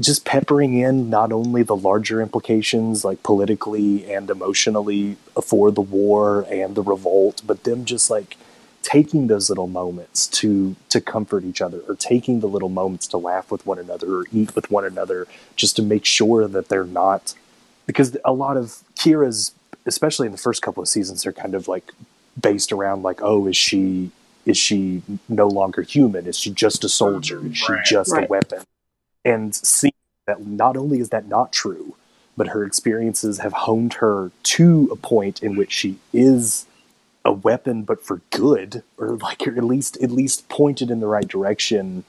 just peppering in not only the larger implications like politically and emotionally for the war and the revolt but them just like taking those little moments to to comfort each other or taking the little moments to laugh with one another or eat with one another just to make sure that they're not because a lot of Kira's especially in the first couple of seasons they're kind of like based around like oh is she is she no longer human? Is she just a soldier? Is she Right. just a weapon? And see that not only is that not true but her experiences have honed her to a point in which she is a weapon but for good or like or at least at least pointed in the right direction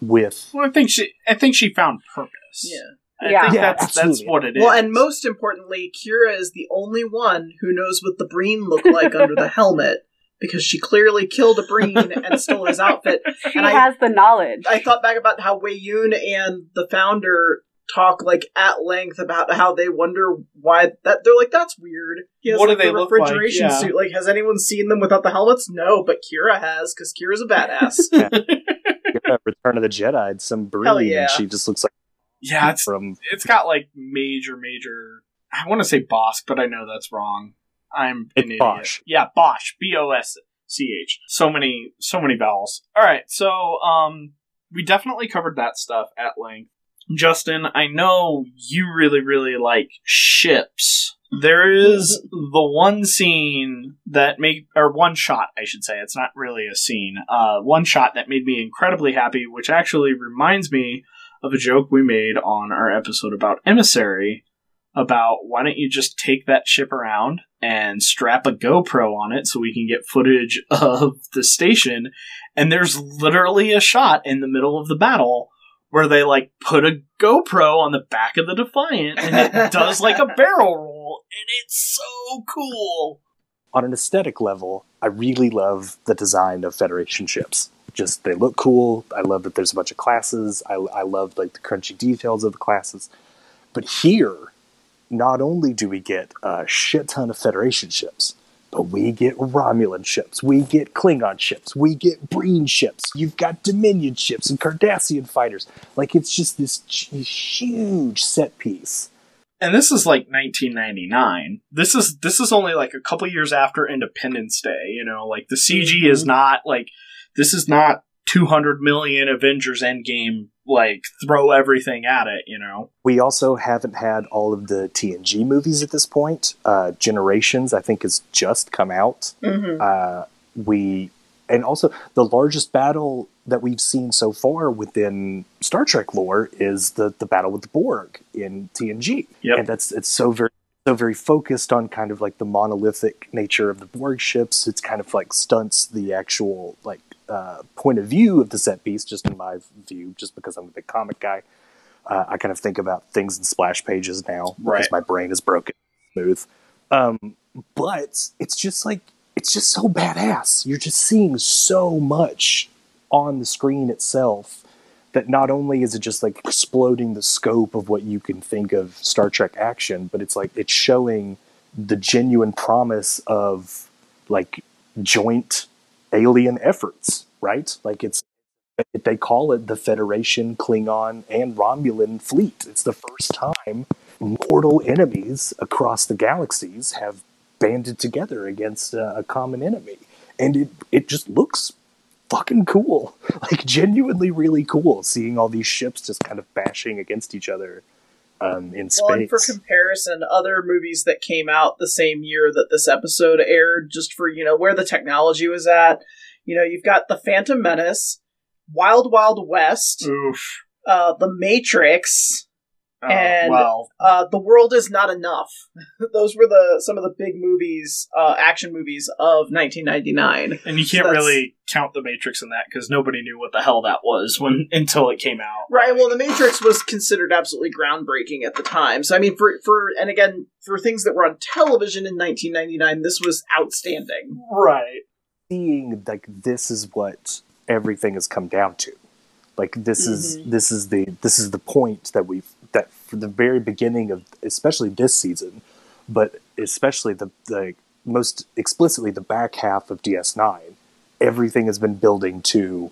with Well, I think she, I think she found purpose. Yeah. I Yeah. think Yeah, that's that's what it is. Well, and most importantly, Kira is the only one who knows what the Breen look like under the <laughs> helmet because she clearly killed a Breen and stole his outfit. <laughs> She And I- has the knowledge. I thought back about how Weyoun and the founder talk like at length about how they wonder why that they're like that's weird. He has What do like, they the look like? refrigeration Yeah. suit. Like, has anyone seen them without the helmets? No, but Kira has because Kira's a badass. <laughs> uh, <laughs> Return of the Jedi, some Hell Breen, yeah. she just looks like yeah, it's from it's got like major, major. I want to say Bosk, but I know that's wrong. I'm It's an idiot. Bosch. Yeah, Bosch. B O S C H. So many, so many vowels. All right, so um, we definitely covered that stuff at length. Justin, I know you really, really like ships. There is the one scene that made, or one shot, I should say. It's not really a scene. Uh, one shot that made me incredibly happy, which actually reminds me of a joke we made on our episode about Emissary about why don't you just take that ship around and strap a GoPro on it so we can get footage <laughs> of the station. And there's literally a shot in the middle of the battle where they like put a GoPro on the back of the Defiant and it <laughs> does like a barrel roll and it's so cool. on an aesthetic level, I really love the design of Federation ships. Just they look cool. I love that there's a bunch of classes. I, I love like the crunchy details of the classes. But here, not only do we get a shit ton of Federation ships, but we get Romulan ships, we get Klingon ships, we get Breen ships. You've got Dominion ships and Cardassian fighters. Like it's just this ch- huge set piece. And this is like 1999. This is this is only like a couple years after Independence Day. You know, like the CG is mm-hmm. not like this is not 200 million Avengers Endgame. Like throw everything at it. You know. We also haven't had all of the TNG movies at this point. Uh, Generations, I think, has just come out. Mhm. Uh, we and also the largest battle that we've seen so far within Star Trek lore is the the battle with the Borg in TNG, Yep. and that's it's so very so very focused on kind of like the monolithic nature of the Borg ships. It's kind of like stunts the actual like uh, point of view of the set piece, just in my view, just because I'm a big comic guy. Uh, I kind of think about things in splash pages now because my brain is broken smooth. Um, but it's just like it's just so badass. You're just seeing so much on the screen itself that not only is it just like exploding the scope of what you can think of Star Trek action, but it's like it's showing the genuine promise of like joint alien efforts, right? Like it's they call it the Federation, Klingon, and Romulan fleet. It's the first time mortal enemies across the galaxies have banded together against uh, a common enemy, and it it just looks fucking cool. <laughs> Like genuinely really cool seeing all these ships just kind of bashing against each other um, in space. Well, and for comparison, other movies that came out the same year that this episode aired, just for you know where the technology was at, you know, you've got the Phantom Menace, Wild Wild West, uh, the Matrix, Oh, And- well, uh, The World Is Not Enough. <laughs> Those were the some of the big movies, uh, action movies of 1999. and you can't that's- really count the Matrix in that because nobody knew what the hell that was when <laughs> until it came out. Right. Well, The Matrix was considered absolutely groundbreaking at the time. So I mean, for for and again for things that were on television in 1999, this was outstanding. Right. seeing like this is what everything has come down to like this is this is the this is the point that we've that from the very beginning of especially this season but especially the the most explicitly the back half of ds9 everything has been building to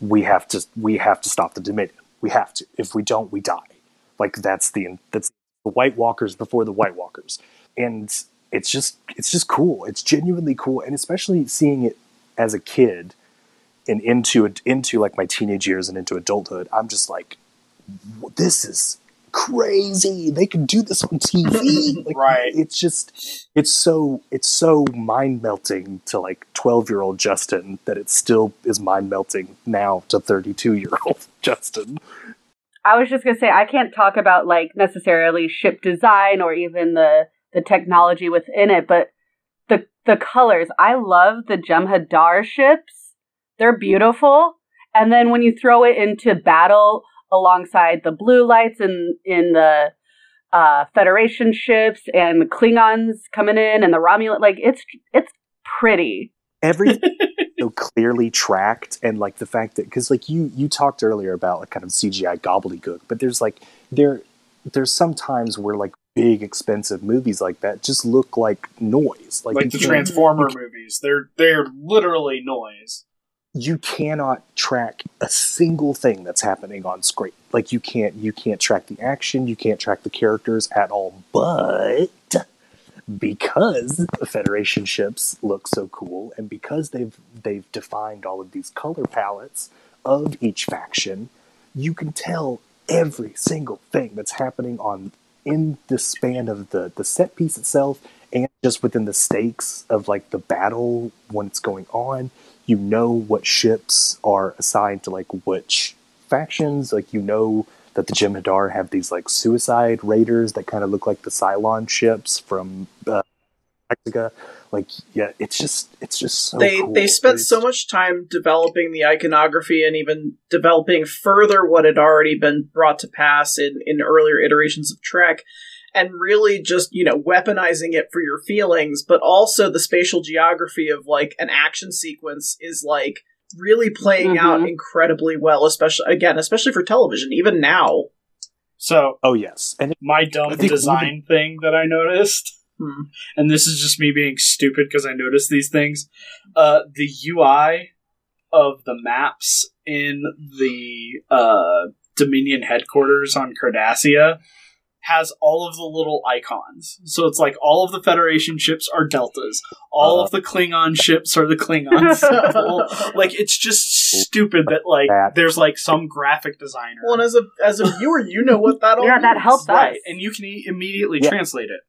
we have to we have to stop the dominion. We have to. If we don't we die. Like that's the that's the white walkers before the white walkers. And it's just it's just cool. It's genuinely cool. And especially seeing it as a kid and into into like my teenage years and into adulthood i'm just like this is crazy they can do this on tv <laughs> like, Right. it's just it's so it's so mind melting to like 12 year old justin that it still is mind melting now to 32 year old <laughs> justin I was just gonna say I can't talk about like necessarily ship design or even the the technology within it, but the the colors. I love the Jem'Hadar ships. They're beautiful. And then when you throw it into battle alongside the blue lights in in the uh, Federation ships and the Klingons coming in and the Romulan, like it's it's pretty. everything <laughs> so clearly tracked and like the fact that because like you you talked earlier about like kind of cgi gobbledygook but there's like there there's some times where like big expensive movies like that just look like noise like, Like, the can't- Transformer movies, they're they're literally noise. You cannot track a single thing that's happening on screen. Like you can't you can't track the action you can't track the characters at all. But because the federation ships look so cool and because they've they've defined all of these color palettes of each faction you can tell every single thing that's happening on in the span of the the set piece itself and just within the stakes of like the battle when it's going on you know what ships are assigned to like which factions like you know that the Jem'Hadar have these like suicide raiders that kind of look like the Cylon ships from uh, Mexico. Like, yeah, it's just it's just so they cool. they spent It's- so much time developing the iconography and even developing further what had already been brought to pass in in earlier iterations of Trek and really just you know weaponizing it for your feelings but also the spatial geography of like an action sequence is like really playing out Mhm. incredibly well especially again especially for television even now So Oh yes, and my dumb I think design thing that I noticed, Hmm. and this is just me being stupid because I noticed these things. Uh, the UI of the maps in the uh, Dominion headquarters on Cardassia has all of the little icons. So it's like all of the Federation ships are deltas, all uh-huh. of the Klingon ships are the Klingons. <laughs> like it's just stupid that like That- there's like some graphic designer. well and as a as a viewer you know what that <laughs> all Yeah, that helps right, us. and you can e- immediately Yeah. translate it.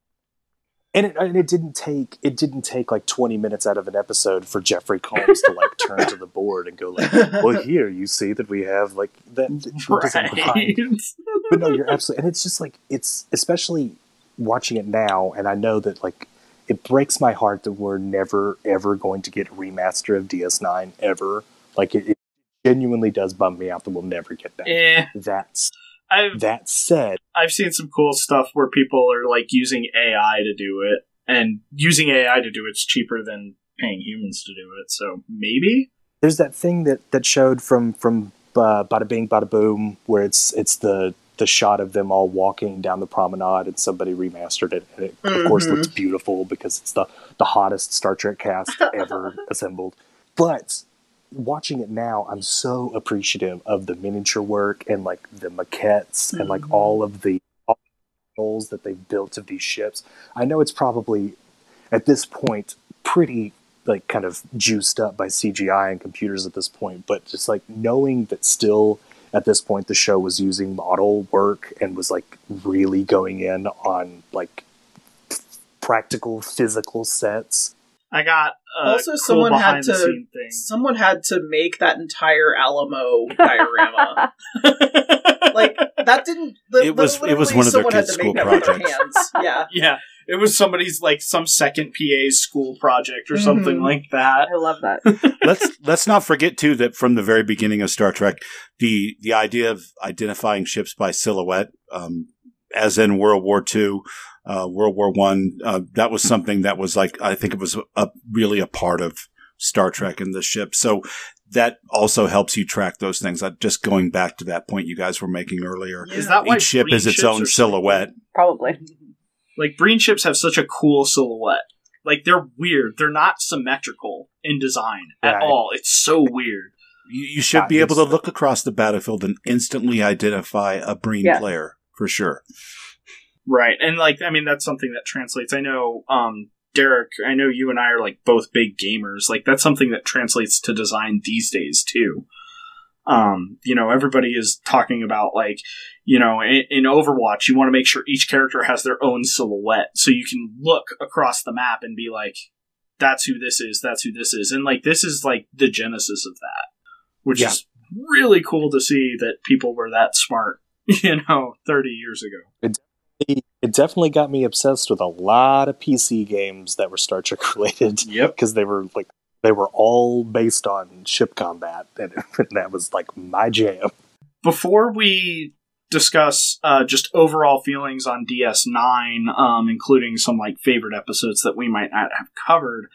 And it, and it didn't take it didn't take like twenty minutes out of an episode for Jeffrey Combs to like turn to the board and go like, "Well, <laughs> here you see that we have like that." behind but no, you're absolutely, and it's just like it's especially watching it now, and I know that like it breaks my heart that we're never ever going to get a remaster of DS9 ever. Like it, it genuinely does bum me out that we'll never get that. Eh, That's I've that said, I've seen some cool stuff where people are like using AI to do it, and using AI to do it's cheaper than paying humans to do it. So maybe there's that thing that that showed from from uh, Bada Bing Bada Boom where it's it's the the shot of them all walking down the promenade and somebody remastered it and it of course looks beautiful because it's the the hottest Star Trek cast <laughs> ever assembled but watching it now I'm so appreciative of the miniature work and like the maquettes and like Mhm. all of the models that they've built of these ships I know it's probably at this point pretty like kind of juiced up by CGI and computers at this point, but just like knowing that still at this point the show was using model work and was like really going in on like practical physical sets. I got a Also, cool someone had to- Someone had to make that entire Alamo <laughs> diorama. <laughs> like that didn't. li- It was- it was one of their kids' school that with their projects. Yeah. <laughs> yeah, it was somebody's like some second PA's school project or something Mhm. like that. I love that. let's let's not forget too that from the very beginning of Star Trek, the the idea of identifying ships by silhouette, um, as in World War II, uh, World War One, uh, that was something that was like I think it was a, really a part of Star Trek and the ship. So that also helps you track those things. Uh, just going back to that point you guys were making earlier, Is that why each ship is its own are- silhouette. Probably. Like Breen ships have such a cool silhouette. Like they're weird. They're not symmetrical in design at Right. all. It's so weird. You, you should Yeah, be able to look across the battlefield and instantly identify a Breen Yes. player for sure. Right. And like I mean that's something that translates. I know um Derek, I know you and I are like both big gamers. Like that's something that translates to design these days too. Um, you know, everybody is talking about like, you know, in, in Overwatch, you want to make sure each character has their own silhouette, so you can look across the map and be like, "That's who this is. That's who this is." And like, this is like the genesis of that, which Yeah. is really cool to see that people were that smart. <laughs> You know, thirty years ago. It definitely got me obsessed with a lot of PC games that were Star Trek <laughs> related Yep. because they were like they were all based on ship combat, <laughs> and that was like my jam. before we discuss uh, just overall feelings on DS9, um, including some like favorite episodes that we might not have covered,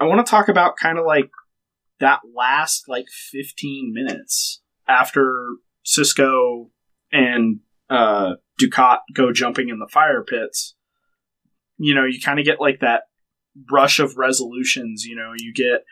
I want to talk about kind of like that last like 15 minutes after Sisko and uh, Dukat go jumping in the fire pits. You know, you kind of get like that rush of resolutions. You know, you get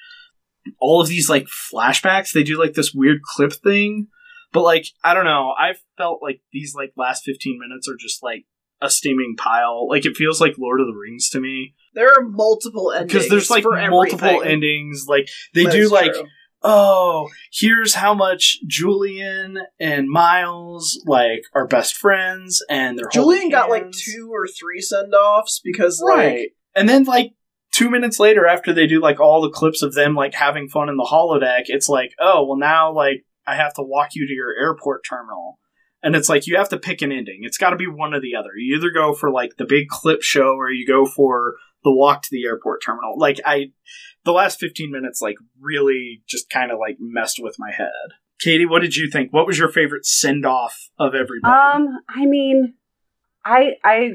all of these like flashbacks. They do like this weird clip thing but like, I don't know. I felt like these like last 15 minutes are just like a steaming pile. Like it feels like Lord of the Rings to me There are multiple endings because there's like multiple everything. endings. Like they That do like, true. Oh, here's how much Julian and Miles like are best friends and they're Julian got like two or three send offs because right. like and then like two minutes later, after they do like all the clips of them like having fun in the holodeck, it's like, oh well, now like I have to walk you to your airport terminal, and it's like you have to pick an ending. It's got to be one or the other. You either go for like the big clip show, or you go for the walk to the airport terminal. Like I, the last fifteen minutes like really just kind of like messed with my head. Katie, what did you think? What was your favorite send off of everybody? Um, I mean, I I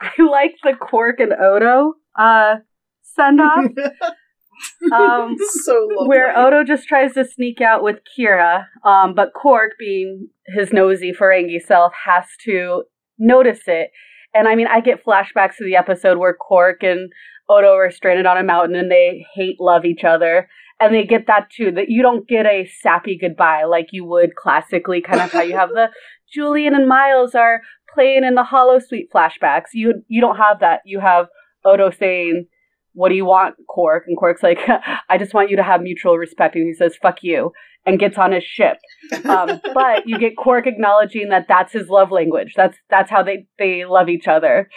<laughs> I like the Quark and Odo uh send off. <laughs> um <laughs> so lovely. where Odo just tries to sneak out with Kira, um, but Quark, being his nosy Ferengi self, has to notice it. And I mean, I get flashbacks to the episode where Quark and Odo are stranded on a mountain and they hate love each other. And they get that too, that you don't get a sappy goodbye like you would classically, kind of how you have the <laughs> Julian and Miles are playing in the holosuite flashbacks. You you don't have that. You have Odo saying, what do you want, Quark? And Quark's like, <laughs> I just want you to have mutual respect. And he says, fuck you, and gets on his ship. Um, <laughs> but you get Quark acknowledging that that's his love language. That's that's how they, they love each other.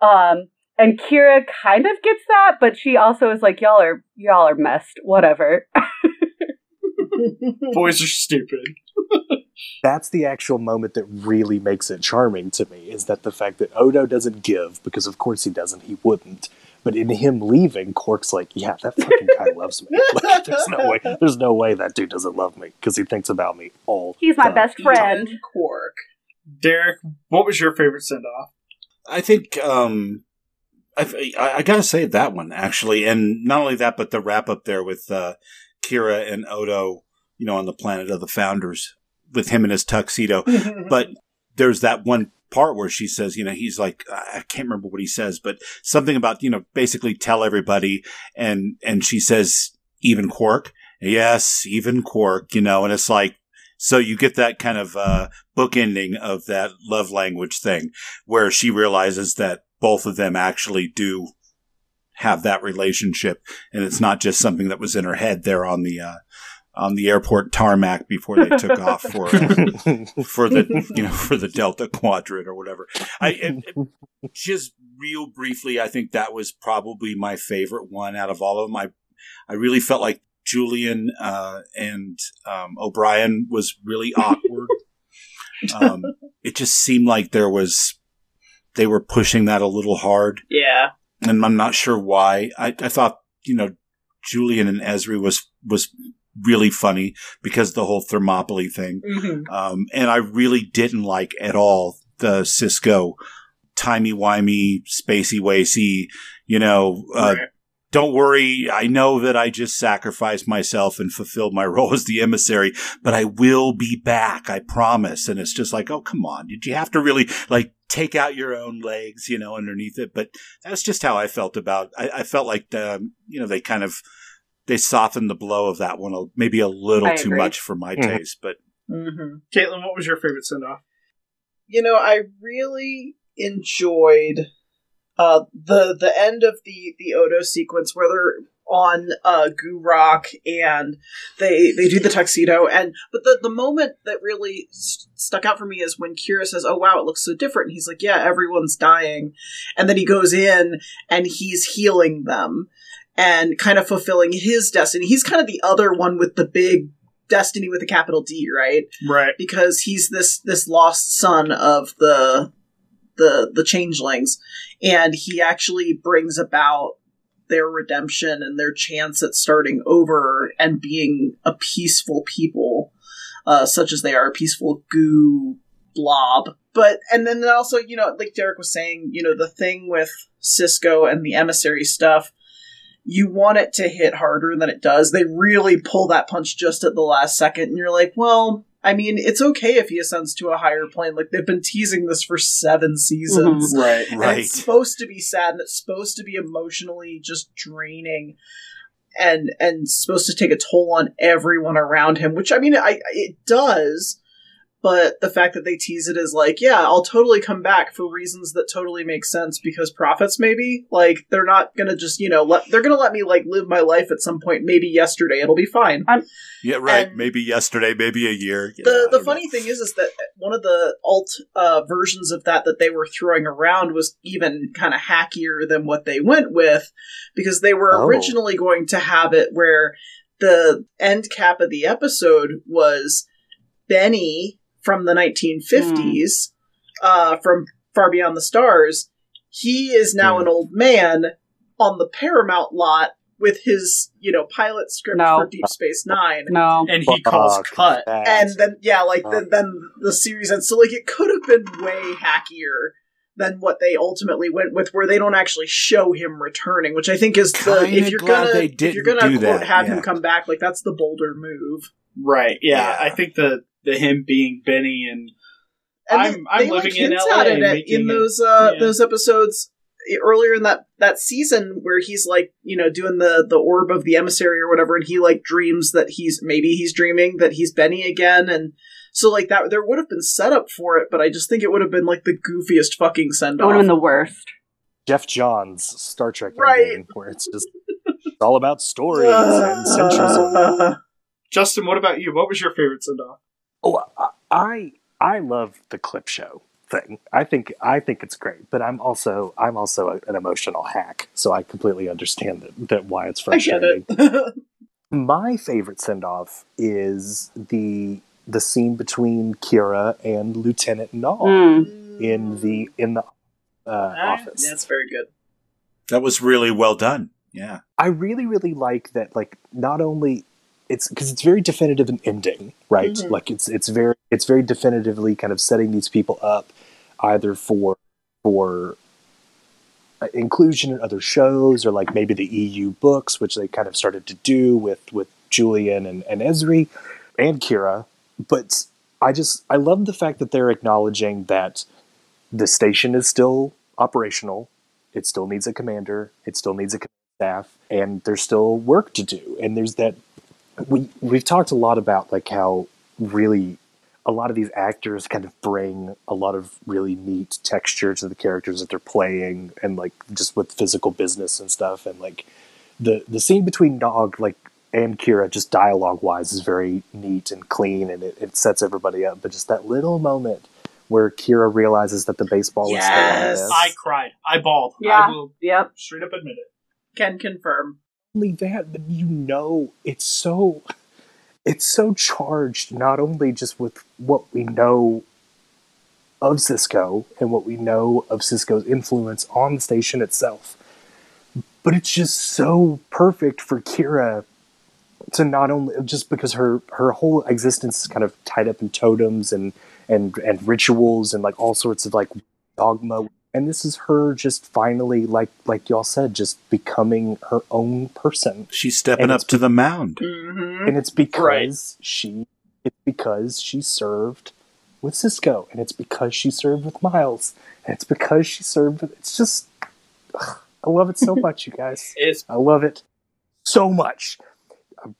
Um, and Kira kind of gets that, but she also is like, y'all are y'all are messed. Whatever. <laughs> Boys are stupid. That's the actual moment that really makes it charming to me. Is that the fact that Odo doesn't give because of course he doesn't. He wouldn't. But in him leaving, Quark's like, "Yeah, that fucking guy <laughs> loves me. <laughs> Like, there's no way. There's no way that dude doesn't love me because he thinks about me all. He's my the best friend. And Quark. Derek, what was your favorite send off? I think um, I, I, I gotta say that one actually, and not only that, but the wrap up there with uh, Kira and Odo, you know, on the planet of the founders, with him in his tuxedo. <laughs> But there's that one part where she says, you know, he's like, I can't remember what he says, but something about, you know, basically tell everybody, and and she says, even Quark, yes, even Quark, you know, and it's like. So you get that kind of uh, book ending of that love language thing, where she realizes that both of them actually do have that relationship, and it's not just something that was in her head there on the uh, on the airport tarmac before they took <laughs> off for for the you know for the Delta Quadrant or whatever. I it, it, just real briefly, I think that was probably my favorite one out of all of them. I I really felt like Julian uh, and um, O'Brien was really <laughs> awkward. um, it just seemed like there was they were pushing that a little hard, Yeah. and I'm not sure why. I, I thought you know Julian and Ezri was was really funny because the whole Thermopylae thing. Mm-hmm. Um, and I really didn't like at all the Sisko timey wimey, spacey wacy, you know, uh, Right. don't worry. I know that I just sacrificed myself and fulfilled my <laughs> role as the emissary, but I will be back. I promise. And it's just like, oh, come on. Did you have to really like take out your own legs, you know, underneath it? But that's just how I felt about, I, I felt like, um, you know, they kind of, they softened the blow of that one a- maybe a little I too agree. much for my Mhm. taste, but Mm-hmm. Caitlin, what was your favorite send off? you know, I really enjoyed uh, the the end of the the Odo sequence where they're on uh, Goo Rock and they they do the tuxedo and but the the moment that really st- stuck out for me is when Kira says, "Oh wow, it looks so different." And he's like, "Yeah, everyone's dying," and then he goes in and he's healing them and kind of fulfilling his destiny. He's kind of the other one with the big destiny with a capital D, right? Right. because he's this this lost son of the the the changelings and he actually brings about their redemption and their chance at starting over and being a peaceful people uh, such as they are a peaceful goo blob but and then also you know like derek was saying you know the thing with sisko and the emissary stuff you want it to hit harder than it does. They really pull that punch just at the last second, and you're like, well, I mean, it's okay if he ascends to a higher plane. Like they've been teasing this for seven seasons. Mm-hmm. Right. And right. it's supposed to be sad and it's supposed to be emotionally just draining and and supposed to take a toll on everyone around him, which I mean I it does, but the fact that they tease it is like, yeah, I'll totally come back for reasons that totally make sense because Prophets maybe. Like they're not gonna just, you know, let they're gonna let me like live my life at some point, maybe yesterday, it'll be fine. I'm, Yeah, right. And- maybe yesterday, maybe a year. you the I the funny know. thing is is that one of the alt uh, versions of that that they were throwing around was even kind of hackier than what they went with because they were Oh. originally going to have it where the end cap of the episode was Benny from the 1950s uh, from Far Beyond the Stars. He is now Hmm. an old man on the Paramount lot with his, you know, pilot script No. for Deep Space Nine No. And he calls Fuck cut. that. and then yeah, like Oh. then then the series ends. So like it could have been way hackier than what they ultimately went with, where they don't actually show him returning, which I think is the Kinda if you're glad gonna they if you're didn't gonna do quote that, have yeah. him come back, like that's the bolder move. Right. Yeah. Yeah. I think the the him being Benny and And I'm- they, I'm they, living like, in LA at it and in those uh yeah. those episodes earlier in that that season where he's like you know doing the the orb of the emissary or whatever and he like dreams that he's maybe he's dreaming that he's benny again and so like that there would have been setup for it but i just think it would have been like the goofiest fucking send It would have off been the worst. Jeff Johns Star Trek Right. ending, where it's just it's all about stories and <laughs> centrism. Justin. What about you? What was your favorite send off? Oh, I I love the clip show thing. I think I think it's great, but I'm also I'm also a, an emotional hack, so I completely understand that, that why it's i get frustrating. it <laughs> My favorite send off is the the scene between Kira and Lieutenant Null Mm. in the in the uh, Ah, office. that's very good that was really well done. Yeah. I really, really like that. Like, not only it's because it's very definitive in ending, right? Mhm. Like, it's it's very it's very definitively kind of setting these people up either for for uh, inclusion in other shows or like maybe the EU books, which they kind of started to do with with Julian and and Ezri and Kira. But I just I love the fact that they're acknowledging that the station is still operational. It still needs a commander. It still needs a staff, and there's still work to do. And there's that we we've talked a lot about like how really a lot of these actors kind of bring a lot of really neat texture to the characters that they're playing, and like just with physical business and stuff, and like the the scene between Nog like and Kira, just dialogue wise, is very neat and clean, and it, it sets everybody up. But just that little moment where Kira realizes that the baseball Yes! is still on this. I cried. I bawled. Yeah. I will Yep. straight up admit it. Can confirm. Only that, but you know, it's so it's so charged. Not only just with what we know of Sisko and what we know of Sisko's influence on the station itself, but it's just so perfect for Kira to not only just because her her whole existence is kind of tied up in totems and and and rituals and like all sorts of like dogma and this is her just finally like like y'all said just becoming her own person She's stepping And up it's to the mound. Mm-hmm. and it's because Right. she it's because she served with Sisko and it's because she served with Miles and it's because she served with it's just ugh, I love it so <laughs> much you guys It's I love it so much I'm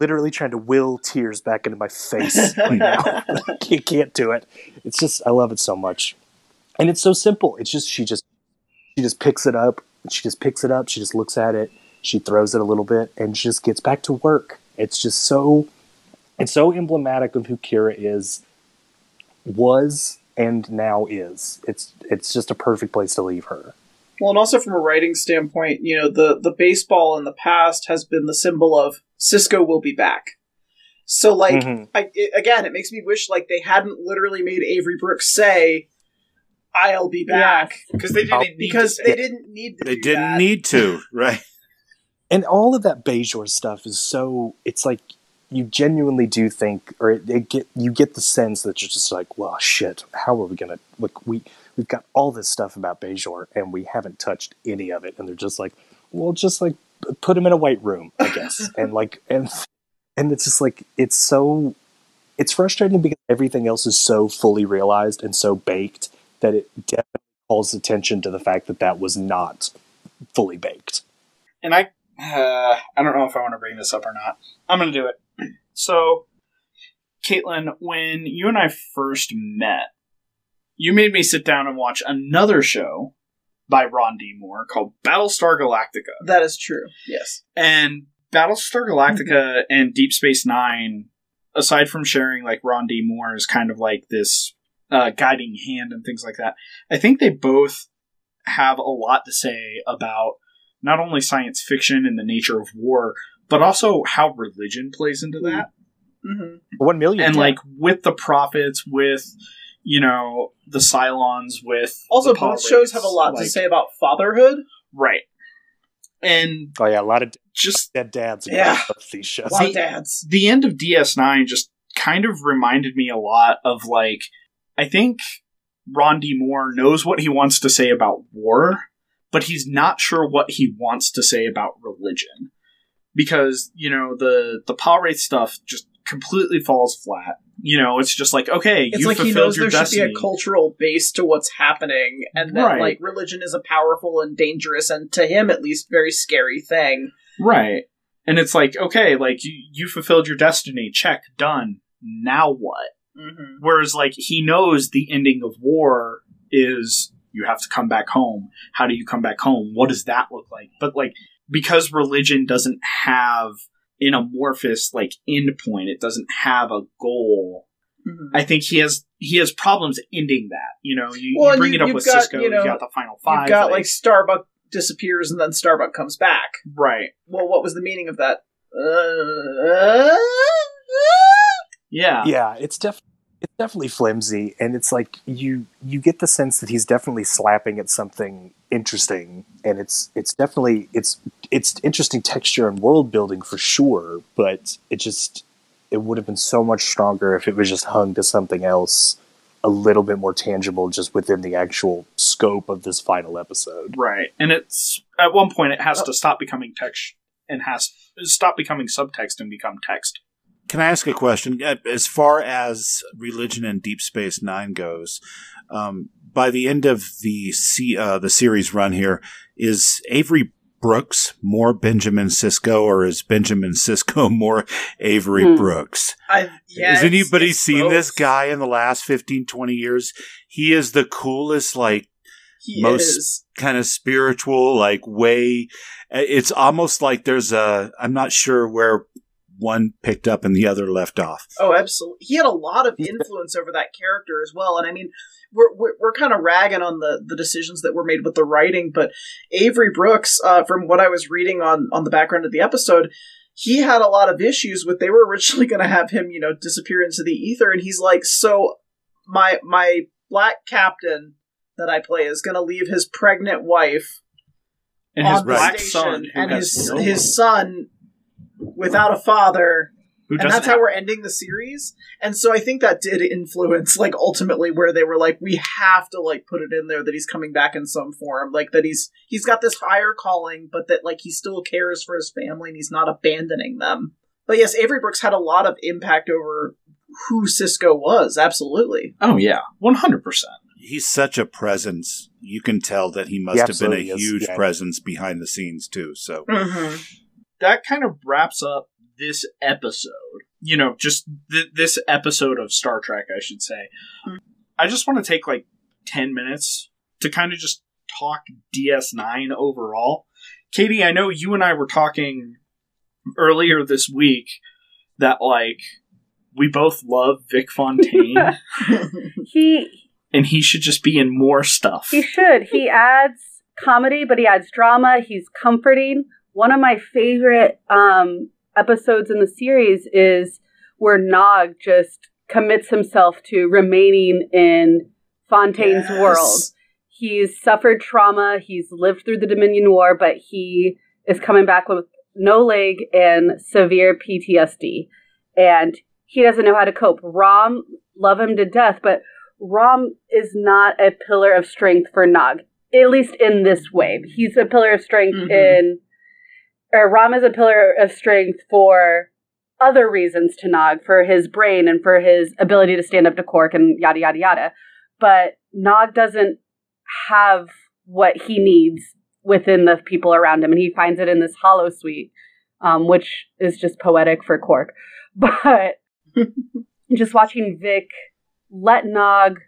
literally trying to will tears back into my face right now <laughs> <laughs> I can't, can't do it it's just I love it so much and it's so simple. It's just she just she just picks it up. She just picks it up. She just looks at it. She throws it a little bit and she just gets back to work. It's just so it's so emblematic of who Kira is was and now is. It's it's just a perfect place to leave her. Well, and also from a writing standpoint, you know, the the baseball in the past has been the symbol of Sisko will be back. So, like, Mhm. I, it, again, it makes me wish like they hadn't literally made Avery Brooks say, "I'll be back," because they didn't need because to they didn't need to. They do didn't that. need to, <laughs> right? and all of that Bajor stuff is so it's like you genuinely do think or it, it get you get the sense that you're just like well shit how are we gonna look we we've got all this stuff about Bajor and we haven't touched any of it and they're just like well just like put him in a white room I guess <laughs> and like and and it's just like it's so it's frustrating because everything else is so fully realized and so baked that it definitely calls attention to the fact that that was not fully baked and I uh, I don't know if I want to bring this up or not. I'm going to do it. So, Caitlin, when you and I first met, you made me sit down and watch another show by Ron D. Moore called Battlestar Galactica. That is true. Yes. And Battlestar Galactica and Deep Space Nine, aside from sharing like Ron D. Moore is kind of like this uh, guiding hand and things like that, I think they both have a lot to say about not only science fiction and the nature of war, but also how religion plays into that. hmm one million And yeah. like with the prophets, with you know the Cylons, with Also, the both shows have a lot to say about fatherhood. right? And Oh yeah, a lot of just dead dads. Yeah. across these shows. A lot of dads. the end of DS9 just kind of reminded me a lot of like I think Ron D. Moore knows what he wants to say about war, but he's not sure what he wants to say about religion. Because, you know, the the Pah-wraith stuff just completely falls flat. You know, it's just like, okay, It's you like he knows your there destiny. should be a cultural base to what's happening, and that Right. like religion is a powerful and dangerous, and to him at least, very scary thing. right. And it's like, okay, like you, you fulfilled your destiny, check, done. Now what? Mm-hmm. Whereas, like, he knows the ending of war is you have to come back home. How do you come back home? What does that look like? But, like, because religion doesn't have an amorphous, like, end point, it doesn't have a goal. Mm-hmm. I think he has he has problems ending that. You know, you, Well, you bring you- it up with got, Sisko, you know, you got the final 5 You've got like Starbuck disappears and then Starbuck comes back. right, Well, what was the meaning of that? Uh, yeah, yeah, it's def it's definitely flimsy, and it's like you you get the sense that he's definitely slapping at something interesting, and it's it's definitely it's it's interesting texture and world building for sure, but it just it would have been so much stronger if it was just hung to something else a little bit more tangible just within the actual scope of this final episode. Right. And it's at one point it has to stop becoming text and has stop becoming subtext and become text. Can I ask a question? Uh, As far as religion and Deep Space Nine goes, um, by the end of the se- uh, the series run here, is Avery Brooks more Benjamin Sisko, or is Benjamin Sisko <laughs> more Avery Hmm. Brooks? I, yeah, Has anybody seen both. this guy in the last 15, 20 years? He is the coolest, like, He most- is. kind of spiritual, like, way. It's almost like there's a, I'm not sure where one picked up and the other left off. Oh, absolutely. He had a lot of <laughs> influence over that character as well. And I mean, we're we're, we're kind of ragging on the the decisions that were made with the writing, but Avery Brooks, uh, from what I was reading on on the background of the episode. He had a lot of issues with. They were originally <laughs> going to have him, you know, disappear into the ether, and he's like, "So, my my black captain that I play is going to leave his pregnant wife And his the black station, son, and his no his son without a father, who and doesn't that's how we're ending the series. And so I think that did influence, like, ultimately where they were like, we have to like put it in there that he's coming back in some form, like that he's he's got this higher calling, but that like he still cares for his family and he's not abandoning them. But yes, Avery Brooks had a lot of impact over who Sisko was. Absolutely. Oh yeah, one hundred percent. He's such a presence. You can tell that he must He have been a huge yeah. presence behind the scenes, too. So, Mm-hmm. That kind of wraps up this episode. You know, just th- this episode of Star Trek, I should say. Hmm. I just want to take like ten minutes to kind of just talk DS9 overall. Katie, I know you and I were talking earlier this week that like we both love Vic Fontaine <laughs> He and he should just be in more stuff. he should. He adds comedy, but he adds drama. He's comforting. One of my favorite um, episodes in the series is where Nog just commits himself to remaining in Fontaine's Yes. world. He's suffered trauma. He's lived through the Dominion War, but he is coming back with no leg and severe PTSD. And he doesn't know how to cope. Rom, love him to death, but Rom is not a pillar of strength for Nog, at least in this way. He's a pillar of strength Mhm. in, or Rom is a pillar of strength for other reasons to Nog, for his brain and for his ability to stand up to Quark and yada yada yada. But Nog doesn't have what he needs within the people around him, and he finds it in this holosuite, um, which is just poetic for Quark. <laughs> But <laughs> just watching Vic let Nog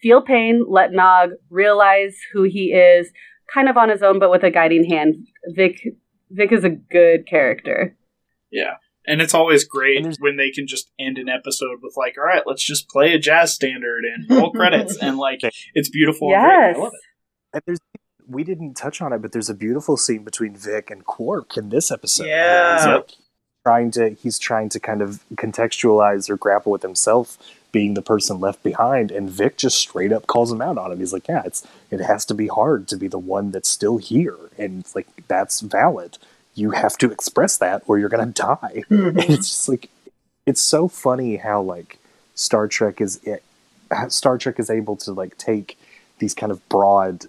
feel pain, let Nog realize who he is, kind of on his own, but with a guiding hand. Vic Vic is a good character. Yeah. And it's always great when they can just end an episode with like, all right, let's just play a jazz standard and roll credits <laughs> and like it's beautiful. and great. Yes. I love it. And there's we didn't touch on it, but there's a beautiful scene between Vic and Quark in this episode. Yeah. he's like trying to he's trying to kind of contextualize or grapple with himself being the person left behind, and Vic just straight up calls him out on it. He's like, "Yeah, it's it has to be hard to be the one that's still here, and like that's valid. You have to express that, or you're gonna die." <laughs> And mm-hmm. it's just like it's so funny how like Star Trek is eh, it, Star Trek is able to like take these kind of broad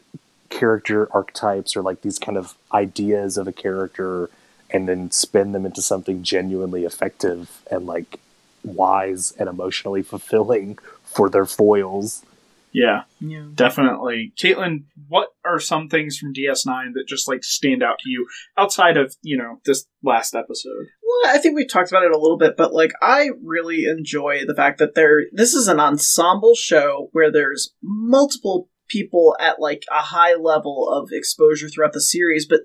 character archetypes or like these kind of ideas of a character and then spin them into something genuinely effective and like wise and emotionally fulfilling for their foils. Yeah, Yeah. definitely. Caitlin, what are some things from DS9 that just like stand out to you outside of, you know, this last episode? Well, I think we talked about it a little bit, but like I really enjoy the fact that there this is an ensemble show where there's multiple people at like a high level of exposure throughout the series, but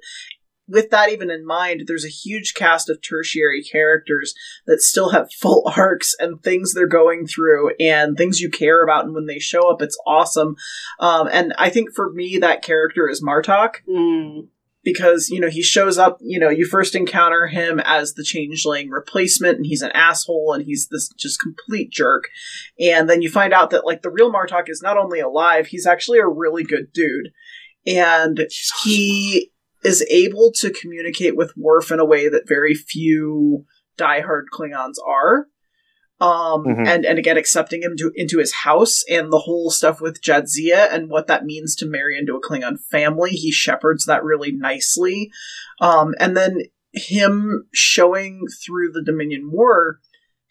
with that even in mind, there's a huge cast of tertiary characters that still have <laughs> full arcs and things they're going through and things you care about. And when they show up, it's awesome. Um, and I think for me, that character is Martok Mm. because you know he shows up you know you first encounter him as the changeling replacement and he's an asshole and he's this just complete jerk and then you find out that like the real martok is not only alive he's actually a really good dude and he is able to communicate with Worf in a way that very few diehard Klingons are. Um, Mhm. and, and again, accepting him to, into his house and the whole stuff with Jadzia and what that means to marry into a Klingon family. He shepherds that really nicely. Um, and then him showing through the Dominion War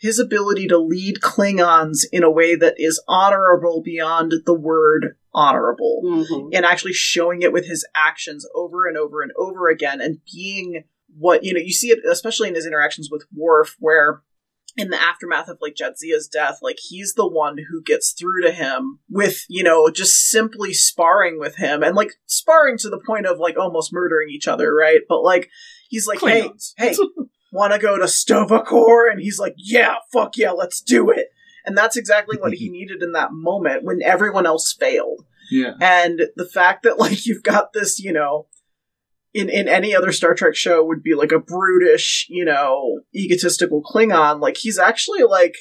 his ability to lead Klingons in a way that is honorable beyond the word honorable, Mhm. and actually showing it with his actions over and over and over again, and being what you know. You see it especially in his interactions with Worf, where in the aftermath of like Jadzia's death, like he's the one who gets through to him with, you know, just simply sparring with him and like sparring to the point of like almost murdering each other, right? But like he's like, Klingons. hey, hey, <laughs> wanna go to Sto-vo-kor? And he's like, yeah, fuck yeah, let's do it. And that's exactly what he <laughs> needed in that moment when everyone else failed. Yeah. And the fact that like you've got this, you know, in in any other Star Trek show would be like a brutish, you know, egotistical Klingon. Like he's actually like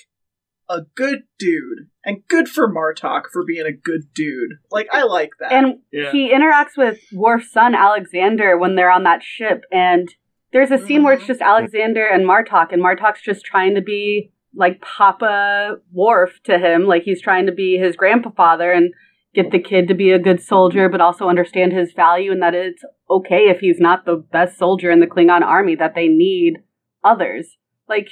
a good dude, and good for Martok for being a good dude. Like I like that. And Yeah. he interacts with Worf's son Alexander when they're on that ship, and there's a scene where it's just mm-hmm. Alexander and Martok, and Martok's just trying to be like Papa Worf to him, like he's trying to be his grandfather and get the kid to be a good soldier, but also understand his value and that it's okay if he's not the best soldier in the Klingon army, that they need others. Like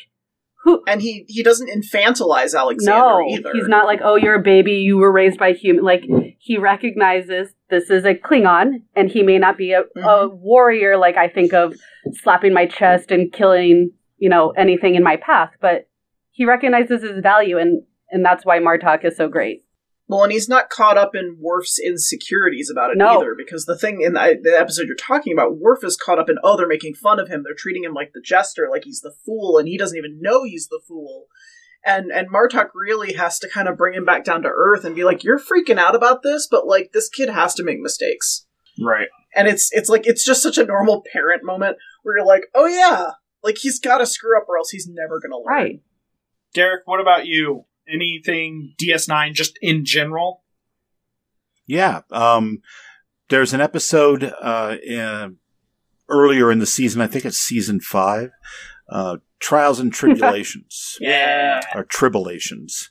who and he he doesn't infantilize Alexander no, either. he's not like, oh, you're a baby, you were raised by human. Like he recognizes this is a Klingon, and he may not be a, a Mhm. warrior like I think of slapping my chest and killing, you know, anything in my path. But he recognizes his value, and and that's why Martok is so great. Well, and he's not caught up in Worf's insecurities about it No. either, because the thing in the, the episode you're talking about, Worf is caught up in, oh, they're making fun of him, they're treating him like the jester, like he's the fool, and he doesn't even know he's the fool. And and Martok really has to kind of bring him back down to earth and be like, you're freaking out about this, but like this kid has to make mistakes. Right. And it's it's like it's just such a normal parent moment where you're like, oh yeah, like he's got to screw up or else he's never gonna learn. Right. Derek, what about you? Anything DS9 just in general? Yeah. Um, there's an episode uh, in, earlier in the season. I think it's season five. Uh, Trials and <laughs> Tribulations. Yeah. or tribulations,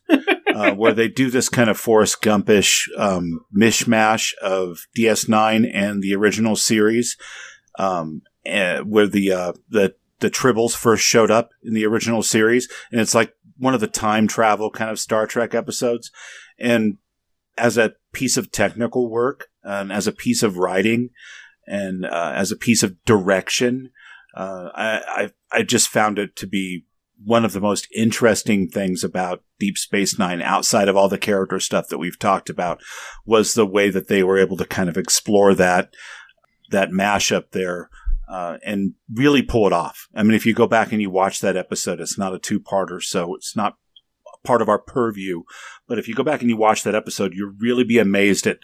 uh, where they do this kind of Forrest Gumpish um, mishmash of DS9 and the original series, um, eh, where the uh, the the tribbles first showed up in the original series, and it's like one of the time travel kind of Star Trek episodes, and as a piece of technical work and as a piece of writing and uh, as a piece of direction, uh, I, I I just found it to be one of the most interesting things about Deep Space Nine, outside of all the character stuff that we've talked about, was the way that they were able to kind of explore that that mashup there uh, and really pull it off. I mean, if you go back and you watch that episode, it's not a two-parter, so it's not part of our purview. But if you go back and you watch that episode, you'll really be amazed at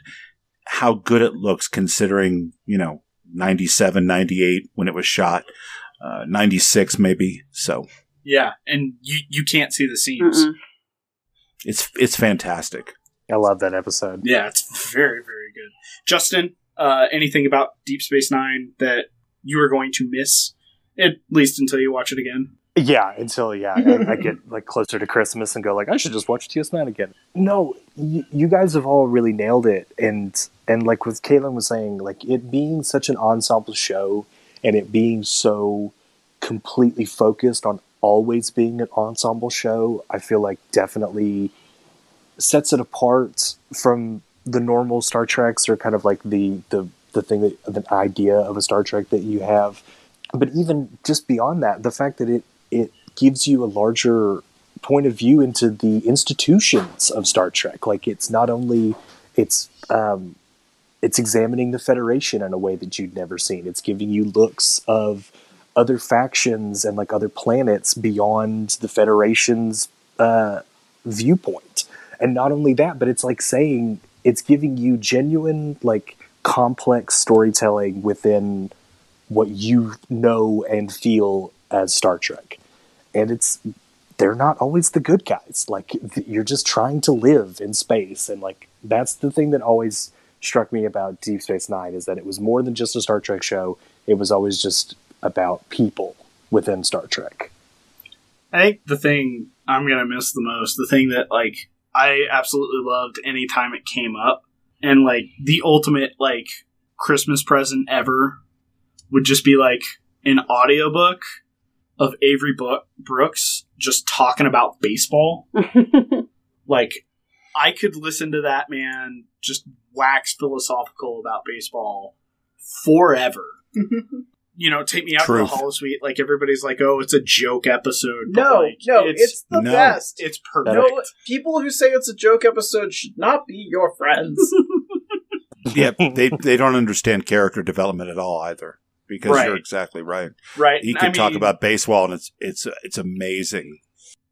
how good it looks, considering you know 97, 98 when it was shot, uh, 96 maybe. So Yeah. And you you can't see the seams. Mm-mm. it's it's fantastic. I love that episode. Yeah, it's very, very good. Justin, uh, anything about Deep Space Nine that you are going to miss? At least until you watch it again. Yeah, until yeah, I, I <laughs> get like closer to Christmas and go like, I should just watch DS9 again. No, y- you guys have all really nailed it, and and like with Caitlin was saying, like it being such an ensemble show, and it being so completely focused on always being an ensemble show, I feel like definitely sets it apart from the normal Star Treks or kind of like the the the thing that the idea of a Star Trek that you have. But even just beyond that, the fact that it it gives you a larger point of view into the institutions of Star Trek. Like it's not only it's um, it's examining the Federation in a way that you'd never seen. It's giving you looks of other factions and like other planets beyond the Federation's uh, viewpoint. And not only that, but it's like saying it's giving you genuine, like complex storytelling within what you know and feel as Star Trek. And it's they're not always the good guys. Like th- you're just trying to live in space and like that's the thing that always struck me about Deep Space 9 is that it was more than just a Star Trek show. It was always just about people within Star Trek. I think the thing I'm gonna miss the most, the thing that like I absolutely loved anytime it came up, and like the ultimate like Christmas present ever would just be like an audiobook of Avery Bo- Brooks just talking about baseball. <laughs> like I could listen to that man just wax philosophical about baseball forever. <laughs> you know, take me out Truth. to the holosuite. Like everybody's like, "Oh, it's a joke episode." but, no, like, no, it's, the No. best. it's perfect. no, people who say it's a joke episode should not be your friends. <laughs> yeah, they they don't understand character development at all either. Because Right. you're exactly right. right? He can I talk mean, about baseball, and it's it's it's amazing.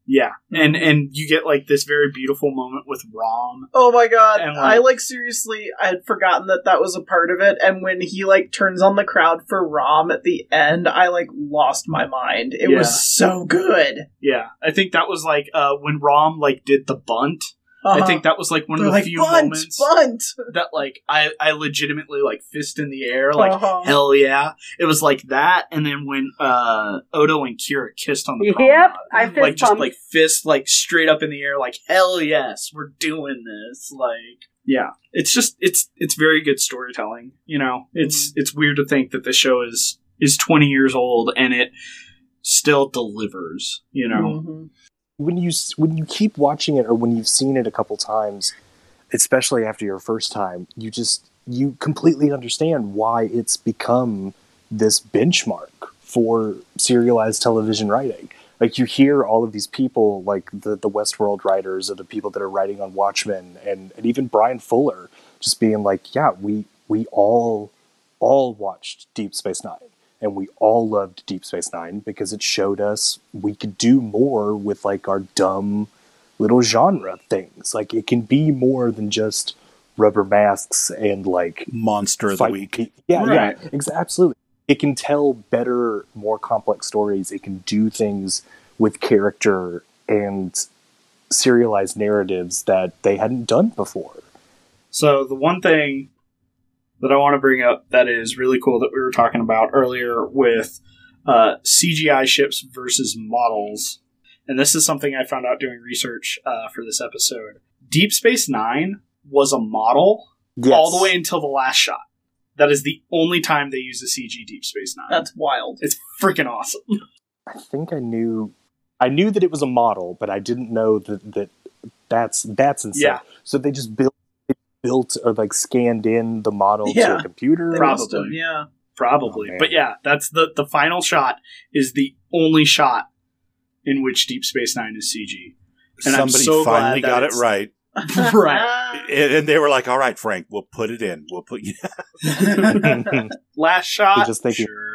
Yeah, and and you get like this very beautiful moment with Rom. Oh my god! And, I like- like seriously, I had forgotten that that was a part of it. And when he like turns on the crowd for Rom at the end, I like lost my mind. It Yeah. was so good. Yeah, I think that was like uh, when Rom like did the bunt. I Uh-huh. think that was like one They're of the like few bunt, moments bunt. that like I I legitimately like fist in the air like Uh-huh. hell yeah. It was like that, and then when uh Odo and Kira kissed on the Yep, promenade, I fist like just pumped. like fist like straight up in the air, like hell yes, we're doing this. Like yeah, it's just it's it's very good storytelling. You know, it's Mm-hmm. it's weird to think that the show is is twenty years old and it still delivers. You know, Mhm. When you when you keep watching it or when you've seen it a couple times, especially after your first time, you just you completely understand why it's become this benchmark for serialized television writing. Like you hear all of these people, like the the Westworld writers or the people that are writing on Watchmen, and, and even Bryan Fuller, just being like, "Yeah, we we all all watched Deep Space Nine and we all loved Deep Space Nine because it showed us we could do more with like our dumb little genre things. Like it can be more than just rubber masks and like Monster of the week. Yeah, Right. yeah, ex- absolutely. It can tell better, more complex stories. It can do things with character and serialized narratives that they hadn't done before. So the one thing that I want to bring up that is really cool that we were talking about earlier with uh, CGI ships versus models, and this is something I found out doing research uh, for this episode. Deep Space Nine was a model all the way until the last shot. That is the only time they use a CG Deep Space Nine. That's wild. it's freaking awesome. <laughs> I think I knew I knew that it was a model, but I didn't know that that that's that's insane. Yeah. So they just built they built or like scanned in the model to a computer. Probably. must yeah. Probably, Oh, but yeah, that's the the final shot is the only shot in which Deep Space Nine is CG. And I'm Somebody so glad finally that got it right, <laughs> <laughs> Right. and, and they were like, "All right, Frank, we'll put it in. We'll put." You." Yeah. <laughs> Last shot. You're just thinking- sure.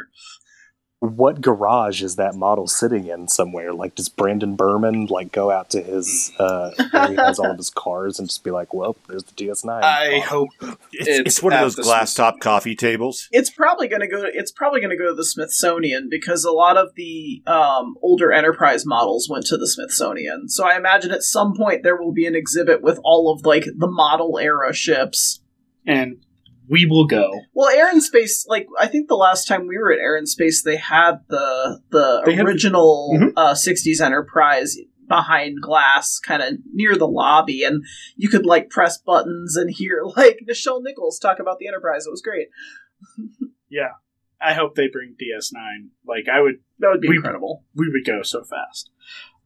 What garage is that model sitting in somewhere? Like, does Brandon Berman like go out to his uh, where he has all of his cars and just be like, "Well, there's the DS9." I model." hope It's, It's it's one of those glass Smith- top coffee tables. It's probably going to go. It's probably going to go to the Smithsonian because a lot of the um, older Enterprise models went to the Smithsonian. So I imagine at some point there will be an exhibit with all of like the model era ships. and we will go. Well, Air and Space, like I think the last time we were at Air and Space, they had the the They had the- original Mhm. uh, '60s Enterprise behind glass, kind of near the lobby, and you could like press buttons and hear <laughs> like Nichelle Nichols talk about the Enterprise. It was great. <laughs> Yeah. I hope they bring DS9. Like I would That would be We- incredible. we would go so fast.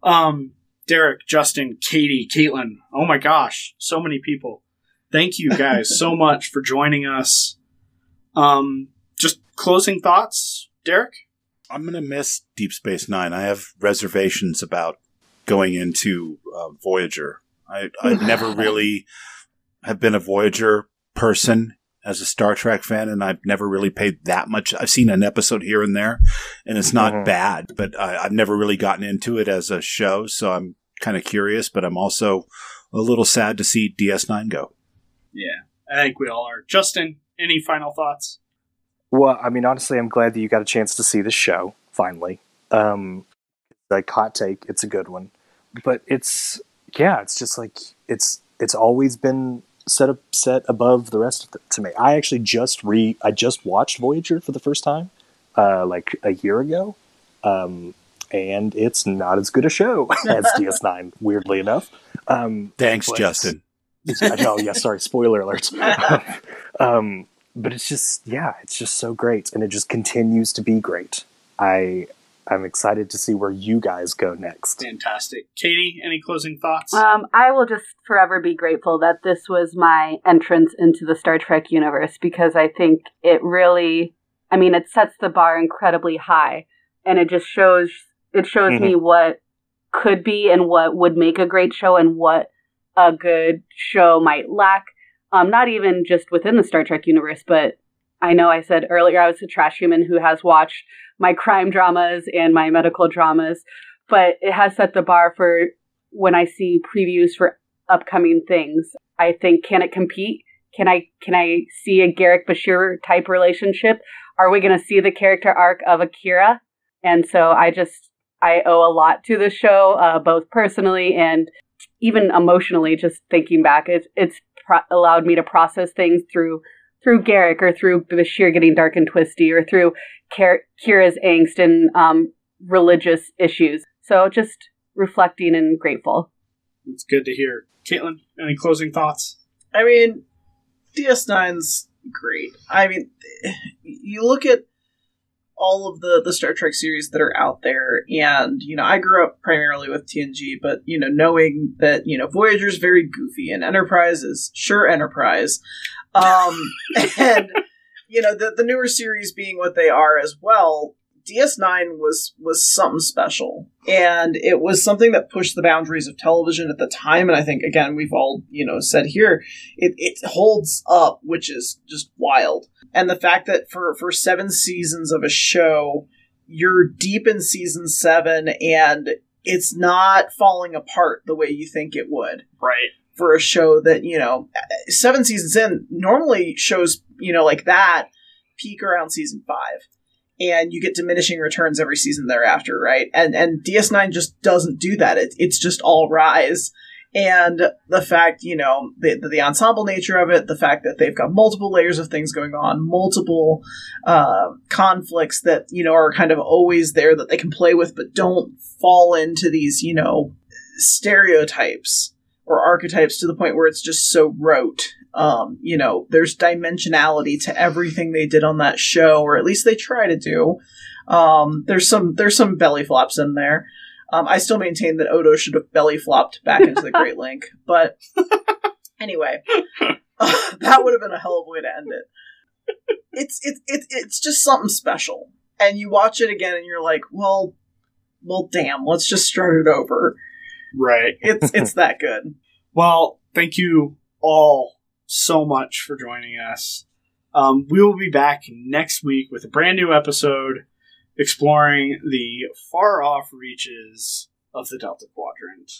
Um Derek, Justin, Katie, Caitlin. Oh my gosh, so many people. Thank you guys so <laughs> much for joining us. Um just closing thoughts, Derek? I'm gonna miss Deep Space Nine. I have reservations about going into uh, Voyager. I I <laughs> never really have been a Voyager person as a Star Trek fan, and I've never really paid that much. I've seen an episode here and there, and it's not Mhm. bad, but I, I've never really gotten into it as a show. So I'm kind of curious, but I'm also a little sad to see DS9 go. Yeah. I think we all are. Justin, any final thoughts? Well, I mean, honestly, I'm glad that you got a chance to see the show finally. Um, like hot take, it's a good one, but it's yeah, it's just like it's it's always been set up set above the rest of it to me. I actually just re I just watched Voyager for the first time, uh, like a year ago, um, and it's not as good a show <laughs> as <laughs> DS9. Weirdly enough, um, Thanks, But- Justin. I know, yeah, sorry, spoiler alert. <laughs> um, but it's just, yeah, it's just so great, and it just continues to be great. I, I'm excited to see where you guys go next. Fantastic. Katie, any closing thoughts? Um, I will just forever be grateful that this was my entrance into the Star Trek universe because I think it really, I mean, it sets the bar incredibly high, and it just shows it shows Mhm. me what could be and what would make a great show and what a good show might lack. Um, not even just within the Star Trek universe, but I know I said earlier I was a trash human who has watched my crime dramas and my medical dramas, but it has set the bar for when I see previews for upcoming things. I think can it compete? Can I can I see a Garak Bashir type relationship? Are we going to see the character arc of Akira? And so I just I owe a lot to the show, uh, both personally and even emotionally. Just thinking back, it's it's pro- allowed me to process things through through Garak or through Bashir getting dark and twisty or through Kir- Kira's angst and um, religious issues. So just reflecting and grateful. it's good to hear. Caitlin, any closing thoughts? I mean, DS9's great. I mean, you look at all of the the Star Trek series that are out there, and you know, I grew up primarily with TNG, but you know, knowing that you know Voyager's very goofy and Enterprise is sure Enterprise, um, <laughs> and you know the the newer series being what they are as well. DS9 was was something special, and it was something that pushed the boundaries of television at the time. And I think again, we've all you know said here, it, it holds up, which is just wild. And the fact that for for seven seasons of a show, you're deep in season seven, and it's not falling apart the way you think it would Right. for a show that you know seven seasons in. Normally, shows you know like that peak around season five and you get diminishing returns every season thereafter, right? And and DS9 just doesn't do that. It, it's just all rise. And the fact, you know, the, the ensemble nature of it, the fact that they've got multiple layers of things going on, multiple uh, conflicts that, you know, are kind of always there that they can play with, but don't fall into these, you know, stereotypes or archetypes to the point where it's just so rote. Um, you know, there's dimensionality to everything they did on that show, or at least they try to do. Um, there's some there's some belly flops in there. Um, I still maintain that Odo should have belly flopped back into the Great <laughs> Link, but anyway, <laughs> that would have been a hell of a way to end it. It's it's it's it's just something special, and you watch it again, and you're like, well, well, damn, let's just start it over. Right. It's it's <laughs> that good. Well, thank you all so much for joining us. Um, we will be back next week with a brand new episode exploring the far off reaches of the Delta Quadrant.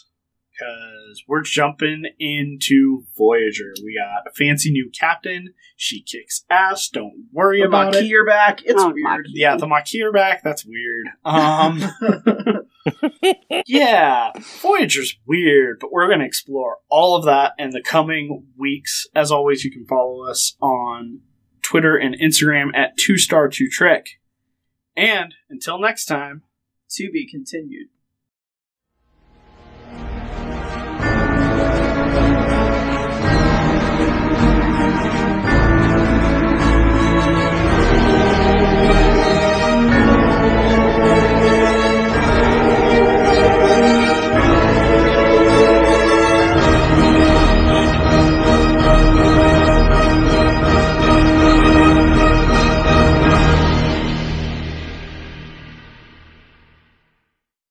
Because we're jumping into Voyager. We got a fancy new captain. She kicks ass. Don't worry The about it. Are back. It's Oh, weird. Yeah, the Maquis are back. That's weird. Um, <laughs> yeah, Voyager's weird, but we're going to explore all of that in the coming weeks. As always, you can follow us on Twitter and Instagram at 2star2trek. And until next time, to be continued.